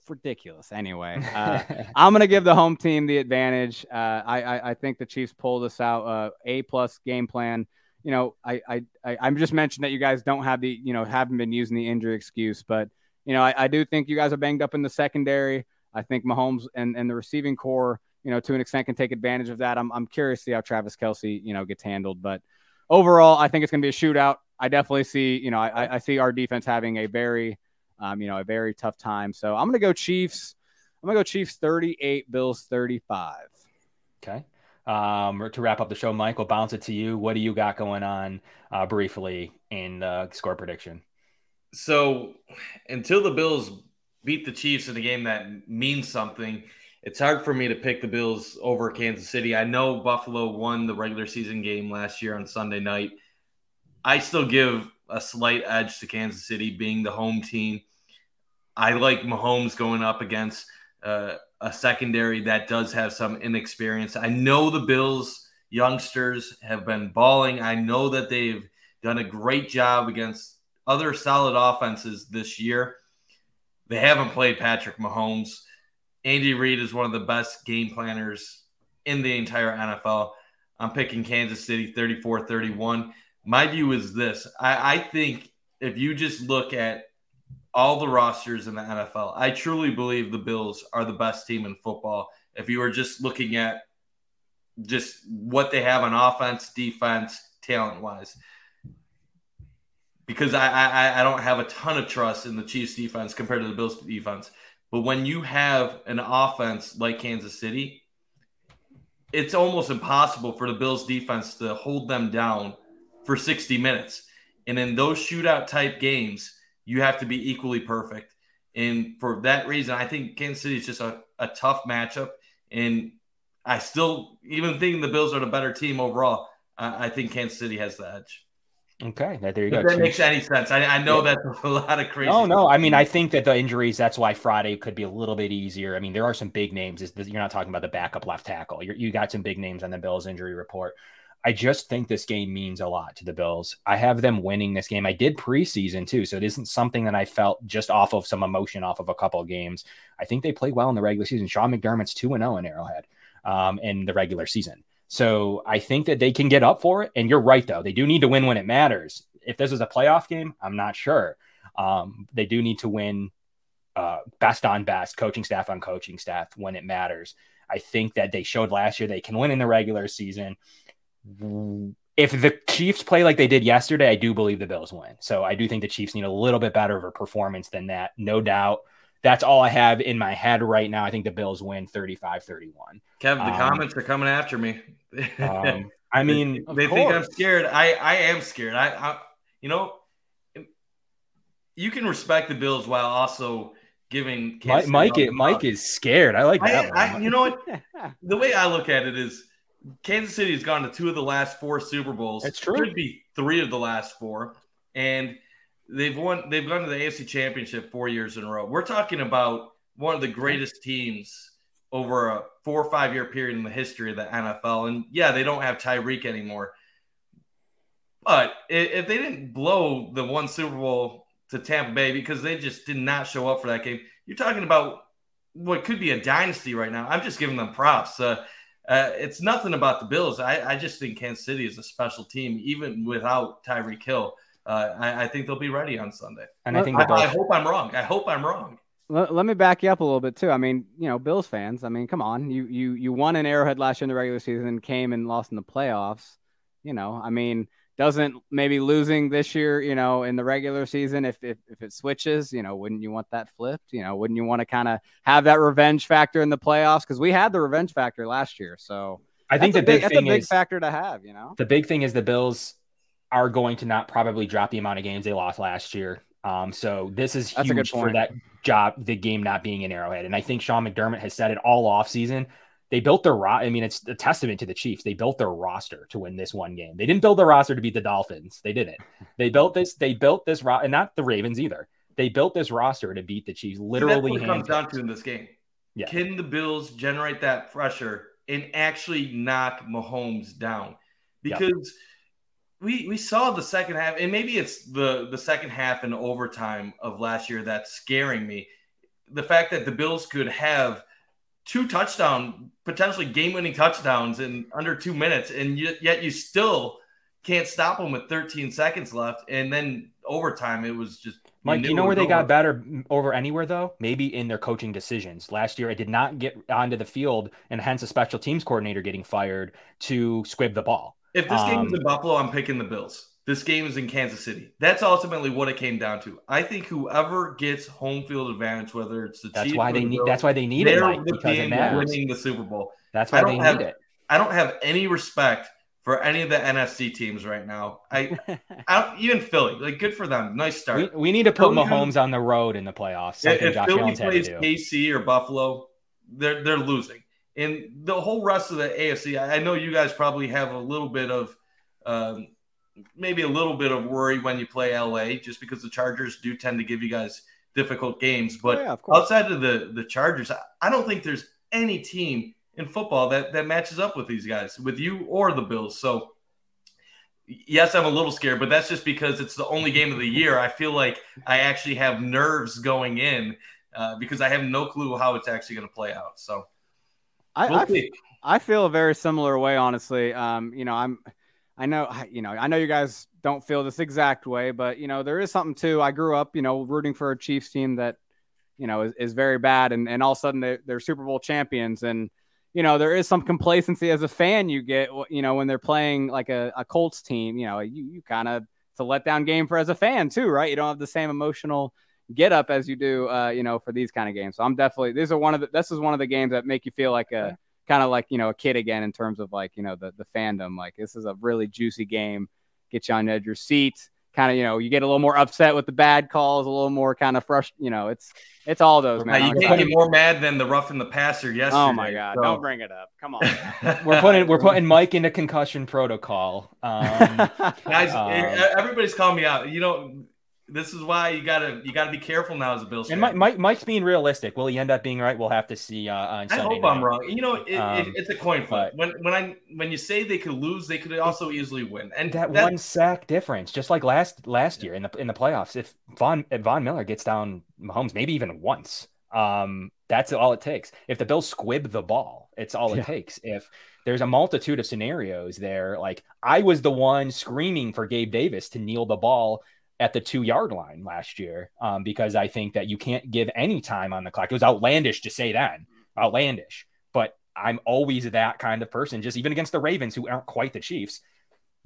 Ridiculous. Anyway, uh, I'm gonna give the home team the advantage. Uh, I, I, I think the Chiefs pulled this out. Uh, a plus game plan. You know, I I I I'm just mentioned that you guys don't have the you know haven't been using the injury excuse, but you know I, I do think you guys are banged up in the secondary. I think Mahomes and, and the receiving corps, you know, to an extent can take advantage of that. I'm, I'm curious to see how Travis Kelce, you know, gets handled. But overall, I think it's going to be a shootout. I definitely see, you know, I, I see our defense having a very, um, you know, a very tough time. So I'm going to go Chiefs. I'm going to go Chiefs 38, Bills 35. Okay. Um, to wrap up the show, Mike, we'll bounce it to you. What do you got going on uh, briefly in uh, score prediction? So until the Bills beat the Chiefs in a game that means something, it's hard for me to pick the Bills over Kansas City. I know Buffalo won the regular season game last year on Sunday night. I still give a slight edge to Kansas City being the home team. I like Mahomes going up against uh, a secondary that does have some inexperience. I know the Bills youngsters have been balling. I know that they've done a great job against other solid offenses this year. They haven't played Patrick Mahomes. Andy Reid is one of the best game planners in the entire NFL. I'm picking Kansas City 34 31. My view is this I, I, think if you just look at all the rosters in the NFL, I truly believe the Bills are the best team in football. If you were just looking at just what they have on offense, defense, talent wise because I, I I don't have a ton of trust in the Chiefs defense compared to the Bills defense. But when you have an offense like Kansas City, it's almost impossible for the Bills defense to hold them down for 60 minutes. And in those shootout type games, you have to be equally perfect. And for that reason, I think Kansas City is just a, a tough matchup. And I still, even think the Bills are the better team overall, I, I think Kansas City has the edge. Okay, there you go. If that makes any sense. I, I know yeah. that's a lot of crazy. No, no. I mean, I think that the injuries. That's why Friday could be a little bit easier. I mean, there are some big names. You're not talking about the backup left tackle. You're, you got some big names on the Bills injury report. I just think this game means a lot to the Bills. I have them winning this game. I did preseason too, so it isn't something that I felt just off of some emotion off of a couple of games. I think they played well in the regular season. Sean McDermott's two and zero oh in Arrowhead um, in the regular season. So I think that they can get up for it. And you're right, though. They do need to win when it matters if this is a playoff game, I'm not sure. Um, they do need to win uh, best on best, coaching staff on coaching staff when it matters. I think that they showed last year they can win in the regular season. If the Chiefs play like they did yesterday, I do believe the Bills win. So I do think the Chiefs need a little bit better of a performance than that, no doubt. That's all I have in my head right now. I think the Bills win 35 31. Kevin, the um, comments are coming after me. Um, I mean, they, they think I'm scared. I, I am scared. I, I you know, you can respect the Bills while also giving Mike. Mike, it, Mike is scared. I like that. I, I, you know what? the way I look at it is, Kansas City has gone to two of the last four Super Bowls. It's true. Could be three of the last four, and they've won. They've gone to the AFC Championship four years in a row. We're talking about one of the greatest teams over a four or five year period in the history of the NFL. And yeah, they don't have Tyreek anymore, but if they didn't blow the one Super Bowl to Tampa Bay because they just did not show up for that game, you're talking about what could be a dynasty right now. I'm just giving them props. Uh, uh, it's nothing about the Bills. I, I, just think Kansas City is a special team, even without Tyreek Hill. Uh, I, I, think they'll be ready on Sunday. And I think I, I hope I'm wrong. I hope I'm wrong. Let, let, me back you up a little bit too. I mean, you know, Bills fans. I mean, come on, you you you won an Arrowhead last year in the regular season, came and lost in the playoffs. You know, I mean, doesn't maybe losing this year, you know, in the regular season, if if, if it switches, you know, wouldn't you want that flipped? You know, wouldn't you want to kind of have that revenge factor in the playoffs? Because we had the revenge factor last year. So I think the big, big thing a big is, factor to have, you know. The big thing is the Bills are going to not probably drop the amount of games they lost last year. Um, so this is huge for that job, the game not being an arrowhead. And I think Sean McDermott has said it all off season they built their ro- I mean, it's a testament to the Chiefs. They built their roster to win this one game. They didn't build their roster to beat the Dolphins. They didn't. They built this. They built this ro- and not the Ravens either. They built this roster to beat the Chiefs. Literally, See, that's what it comes down to in this game. Yeah. Can the Bills generate that pressure and actually knock Mahomes down? Because we we saw the second half, and maybe it's the the second half and overtime of last year that's scaring me. The fact that the Bills could have two touchdown, potentially game-winning touchdowns in under two minutes, and yet, yet you still can't stop them with 13 seconds left, and then overtime it was just. Mike, you know where they got better over anywhere though? Maybe in their coaching decisions. Last year, it did not get onto the field, and hence a special teams coordinator getting fired to squib the ball. If this game is Um, in Buffalo, I'm picking the Bills. This game is in Kansas City. That's ultimately what it came down to. I think whoever gets home field advantage, whether it's the That's Chiefs why they the need- that's why they need it, Mike, because it matters. winning the Super Bowl. That's I why don't they have- need it. I don't have any respect for any of the NFC teams right now. I, I don't, even Philly, like good for them, nice start. We, we need to put Philly- Mahomes on the road in the playoffs. If Josh Philly Allen's had to plays. KC or Buffalo, they're they're losing. And the whole rest of the AFC, I know you guys probably have a little bit of, um, maybe a little bit of worry when you play LA, just because the Chargers do tend to give you guys difficult games. But yeah, of outside of the the Chargers, I, I don't think there's any team in football that that matches up with these guys, with you or the Bills. So yes, I'm a little scared, but that's just because it's the only game of the year. I feel like I actually have nerves going in uh, because I have no clue how it's actually going to play out. So I, we'll I. I feel a very similar way, honestly. Um, you know, I'm, I know, you know, I know you guys don't feel this exact way, but you know, there is something too. I grew up, you know, rooting for a Chiefs team that, you know, is, is very bad, and and all of a sudden they, they're Super Bowl champions, and you know, there is some complacency as a fan you get, you know, when they're playing like a, a Colts team. You know, you you kind of it's a letdown game for as a fan too, right? You don't have the same emotional get up as you do, uh, you know, for these kind of games. So I'm definitely these are one of the this is one of the games that make you feel like a kind of like you know a kid again in terms of like you know the the fandom. Like this is a really juicy game, get you on edge your seat. Kind of you know you get a little more upset with the bad calls, a little more kind of frustrated. You know it's it's all those man. Now, you can't get more mad than the rough in the passer yesterday. Oh my god! so- Don't bring it up. Come on. we're putting we're putting Mike into concussion protocol. Um, Guys, um, everybody's calling me out. You know, this is why you gotta you gotta be careful now as a Bills fan. and Mike, Mike Mike's being realistic. Will he end up being right? We'll have to see uh, on I Sunday. hope I'm wrong. You know, it, it, Um, it's a coin flip. When when I when you say they could lose, they could also easily win. And that, that- one sack difference, just like last last year in the in the playoffs. If Von if Von Miller gets down Mahomes, maybe even once, um, that's all it takes. If the Bills squib the ball, it's all it Yeah. takes. If there's a multitude of scenarios there, like I was the one screaming for Gabe Davis to kneel the ball at the two yard line last year, um, because I think that you can't give any time on the clock. It was outlandish to say that, outlandish, but I'm always that kind of person. Just even against the Ravens, who aren't quite the Chiefs,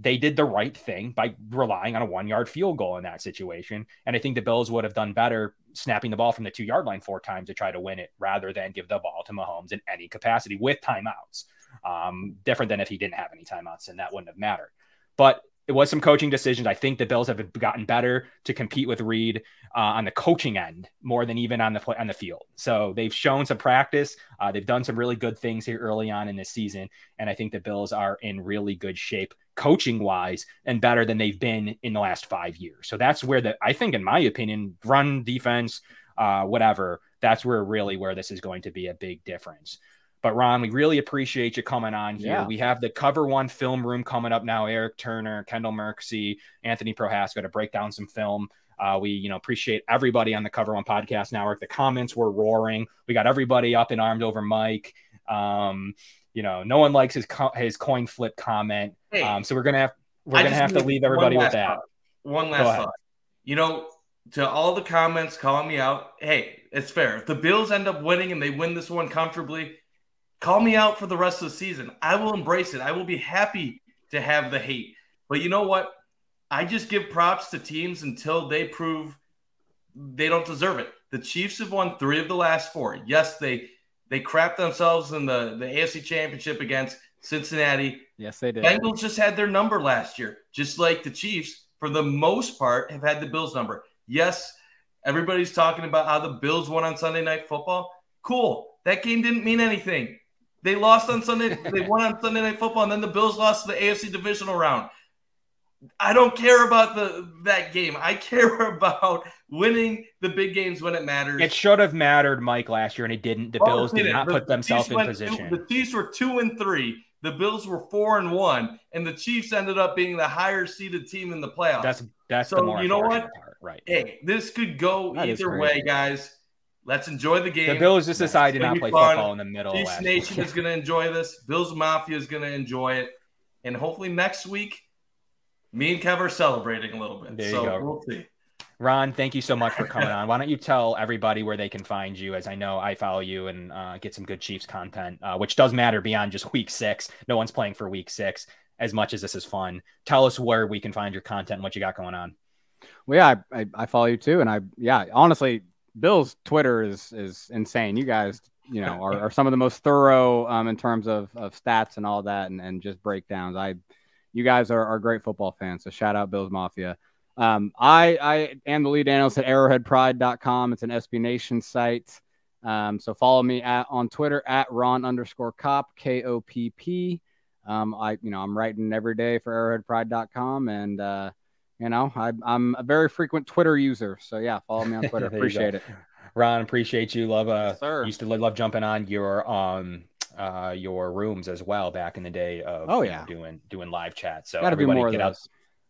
they did the right thing by relying on a one yard field goal in that situation. And I think the Bills would have done better snapping the ball from the two yard line four times to try to win it rather than give the ball to Mahomes in any capacity with timeouts. Um, different than if he didn't have any timeouts, and that wouldn't have mattered. But it was some coaching decisions. I think the Bills have gotten better to compete with Reid uh, on the coaching end more than even on the on the field. So they've shown some practice. Uh, they've done some really good things here early on in this season, and I think the Bills are in really good shape coaching wise and better than they've been in the last five years. So that's where the I think, in my opinion, run defense, uh, whatever. That's where really where this is going to be a big difference. But Ron, we really appreciate you coming on here. Yeah. We have the Cover One film room coming up now. Eric Turner, Kendall Merksey, Anthony Prohaska to break down some film. Uh, we, you know, appreciate everybody on the Cover One podcast network. The comments were roaring. We got everybody up and armed over Mike. Um, you know, no one likes his co- his coin flip comment. Hey, um, so we're gonna have we're I gonna have to leave everybody with that. thought. One last thought. You know, to all the comments calling me out, hey, it's fair. If the Bills end up winning and they win this one comfortably, call me out for the rest of the season. I will embrace it. I will be happy to have the hate. But you know what? I just give props to teams until they prove they don't deserve it. The Chiefs have won three of the last four. Yes, they they crapped themselves in the, the AFC championship against Cincinnati. Yes, they did. Bengals just had their number last year, just like the Chiefs, for the most part, have had the Bills number. Yes, everybody's talking about how the Bills won on Sunday Night Football. Cool. That game didn't mean anything. They lost on Sunday. they won on Sunday Night Football, and then the Bills lost to the AFC divisional round. I don't care about the that game. I care about winning the big games when it matters. It should have mattered, Mike, last year, and it didn't. The Oh, Bills did didn't. The- put themselves in position. Two, the Chiefs were two and three. The Bills were four and one, and the Chiefs ended up being the higher seeded team in the playoffs. That's that's so the more you know what? part, right? Hey, this could go That is either way, guys. Let's enjoy the game. The Bills just It's decided to not play fun. football in the middle of Chiefs Nation is going to enjoy this. Bills Mafia is going to enjoy it, and hopefully next week, me and Kev are celebrating a little bit. There you so go. we'll see. Ron, thank you so much for coming on. Why don't you tell everybody where they can find you? As I know I follow you and uh, get some good Chiefs content, uh, which does matter beyond just week six. No one's playing for week six as much as this is fun. Tell us where we can find your content and what you got going on. Well, yeah, I, I, I follow you too, and I yeah, honestly, Bill's Twitter is is insane. You guys, you know, are, are some of the most thorough um, in terms of, of stats and all that, and, and just breakdowns. I, you guys are, are great football fans, so shout out Bills Mafia. Um, I I am the lead analyst at ArrowheadPride.com. It's an SB Nation site. Um, so follow me at on Twitter at Ron underscore Kopp K O P P. Um, I you know I'm writing every day for ArrowheadPride.com and. Uh, you know, I, I'm a very frequent Twitter user, so yeah, follow me on Twitter. Appreciate it. Ron, appreciate you. Love uh sir. used to love jumping on your um uh your rooms as well back in the day of Oh, you know, yeah. doing doing live chat. So Gotta everybody get out.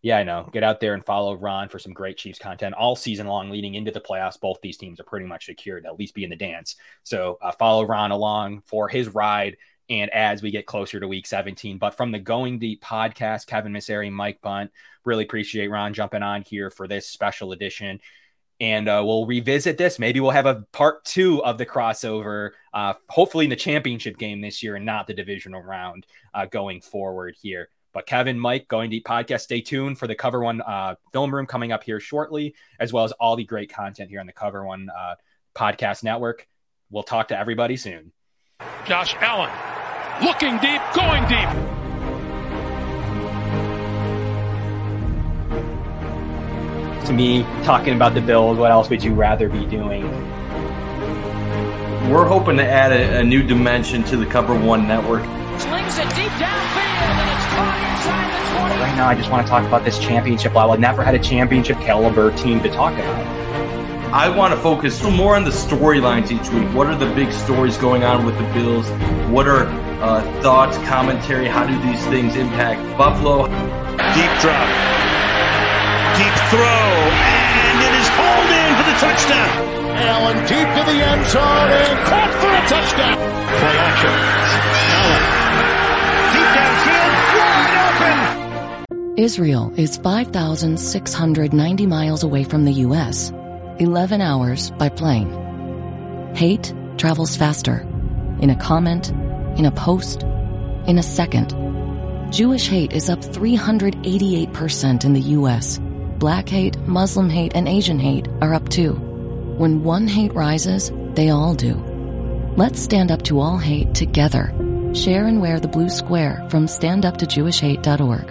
Yeah, I know. Get out there and follow Ron for some great Chiefs content all season long leading into the playoffs. Both these teams are pretty much secured at least be in the dance. So uh, follow Ron along for his ride and as we get closer to week 17. But from the Going Deep podcast, Kevin Misseri, Mike Bunt, really appreciate Ron jumping on here for this special edition. And uh, we'll revisit this. Maybe we'll have a part two of the crossover, uh, hopefully in the championship game this year and not the divisional round uh, going forward here. But Kevin, Mike, Going Deep podcast, stay tuned for the Cover One uh, film room coming up here shortly, as well as all the great content here on the Cover One uh, podcast network. We'll talk to everybody soon. Josh Allen looking deep, going deep. To me, talking about the Bills, what else would you rather be doing? We're hoping to add a, a new dimension to the Cover One network. Slings it deep downfield, and it's caught inside the 20. Right now, I just want to talk about this championship level. I've never had a championship caliber team to talk about. I want to focus more on the storylines each week. What are the big stories going on with the Bills? What are uh, thoughts, commentary? How do these things impact Buffalo? Deep drop. Deep throw. And it is called in for the touchdown. Allen deep to the end zone and caught for a touchdown. Play action. Allen. Deep downfield. Wide open. Israel is 5,690 miles away from the U.S., 11 hours by plane. Hate travels faster. In a comment, in a post, in a second. Jewish hate is up 388% in the U.S. Black hate, Muslim hate, and Asian hate are up too. When one hate rises, they all do. Let's stand up to all hate together. Share and wear the blue square from standuptojewishhate.org.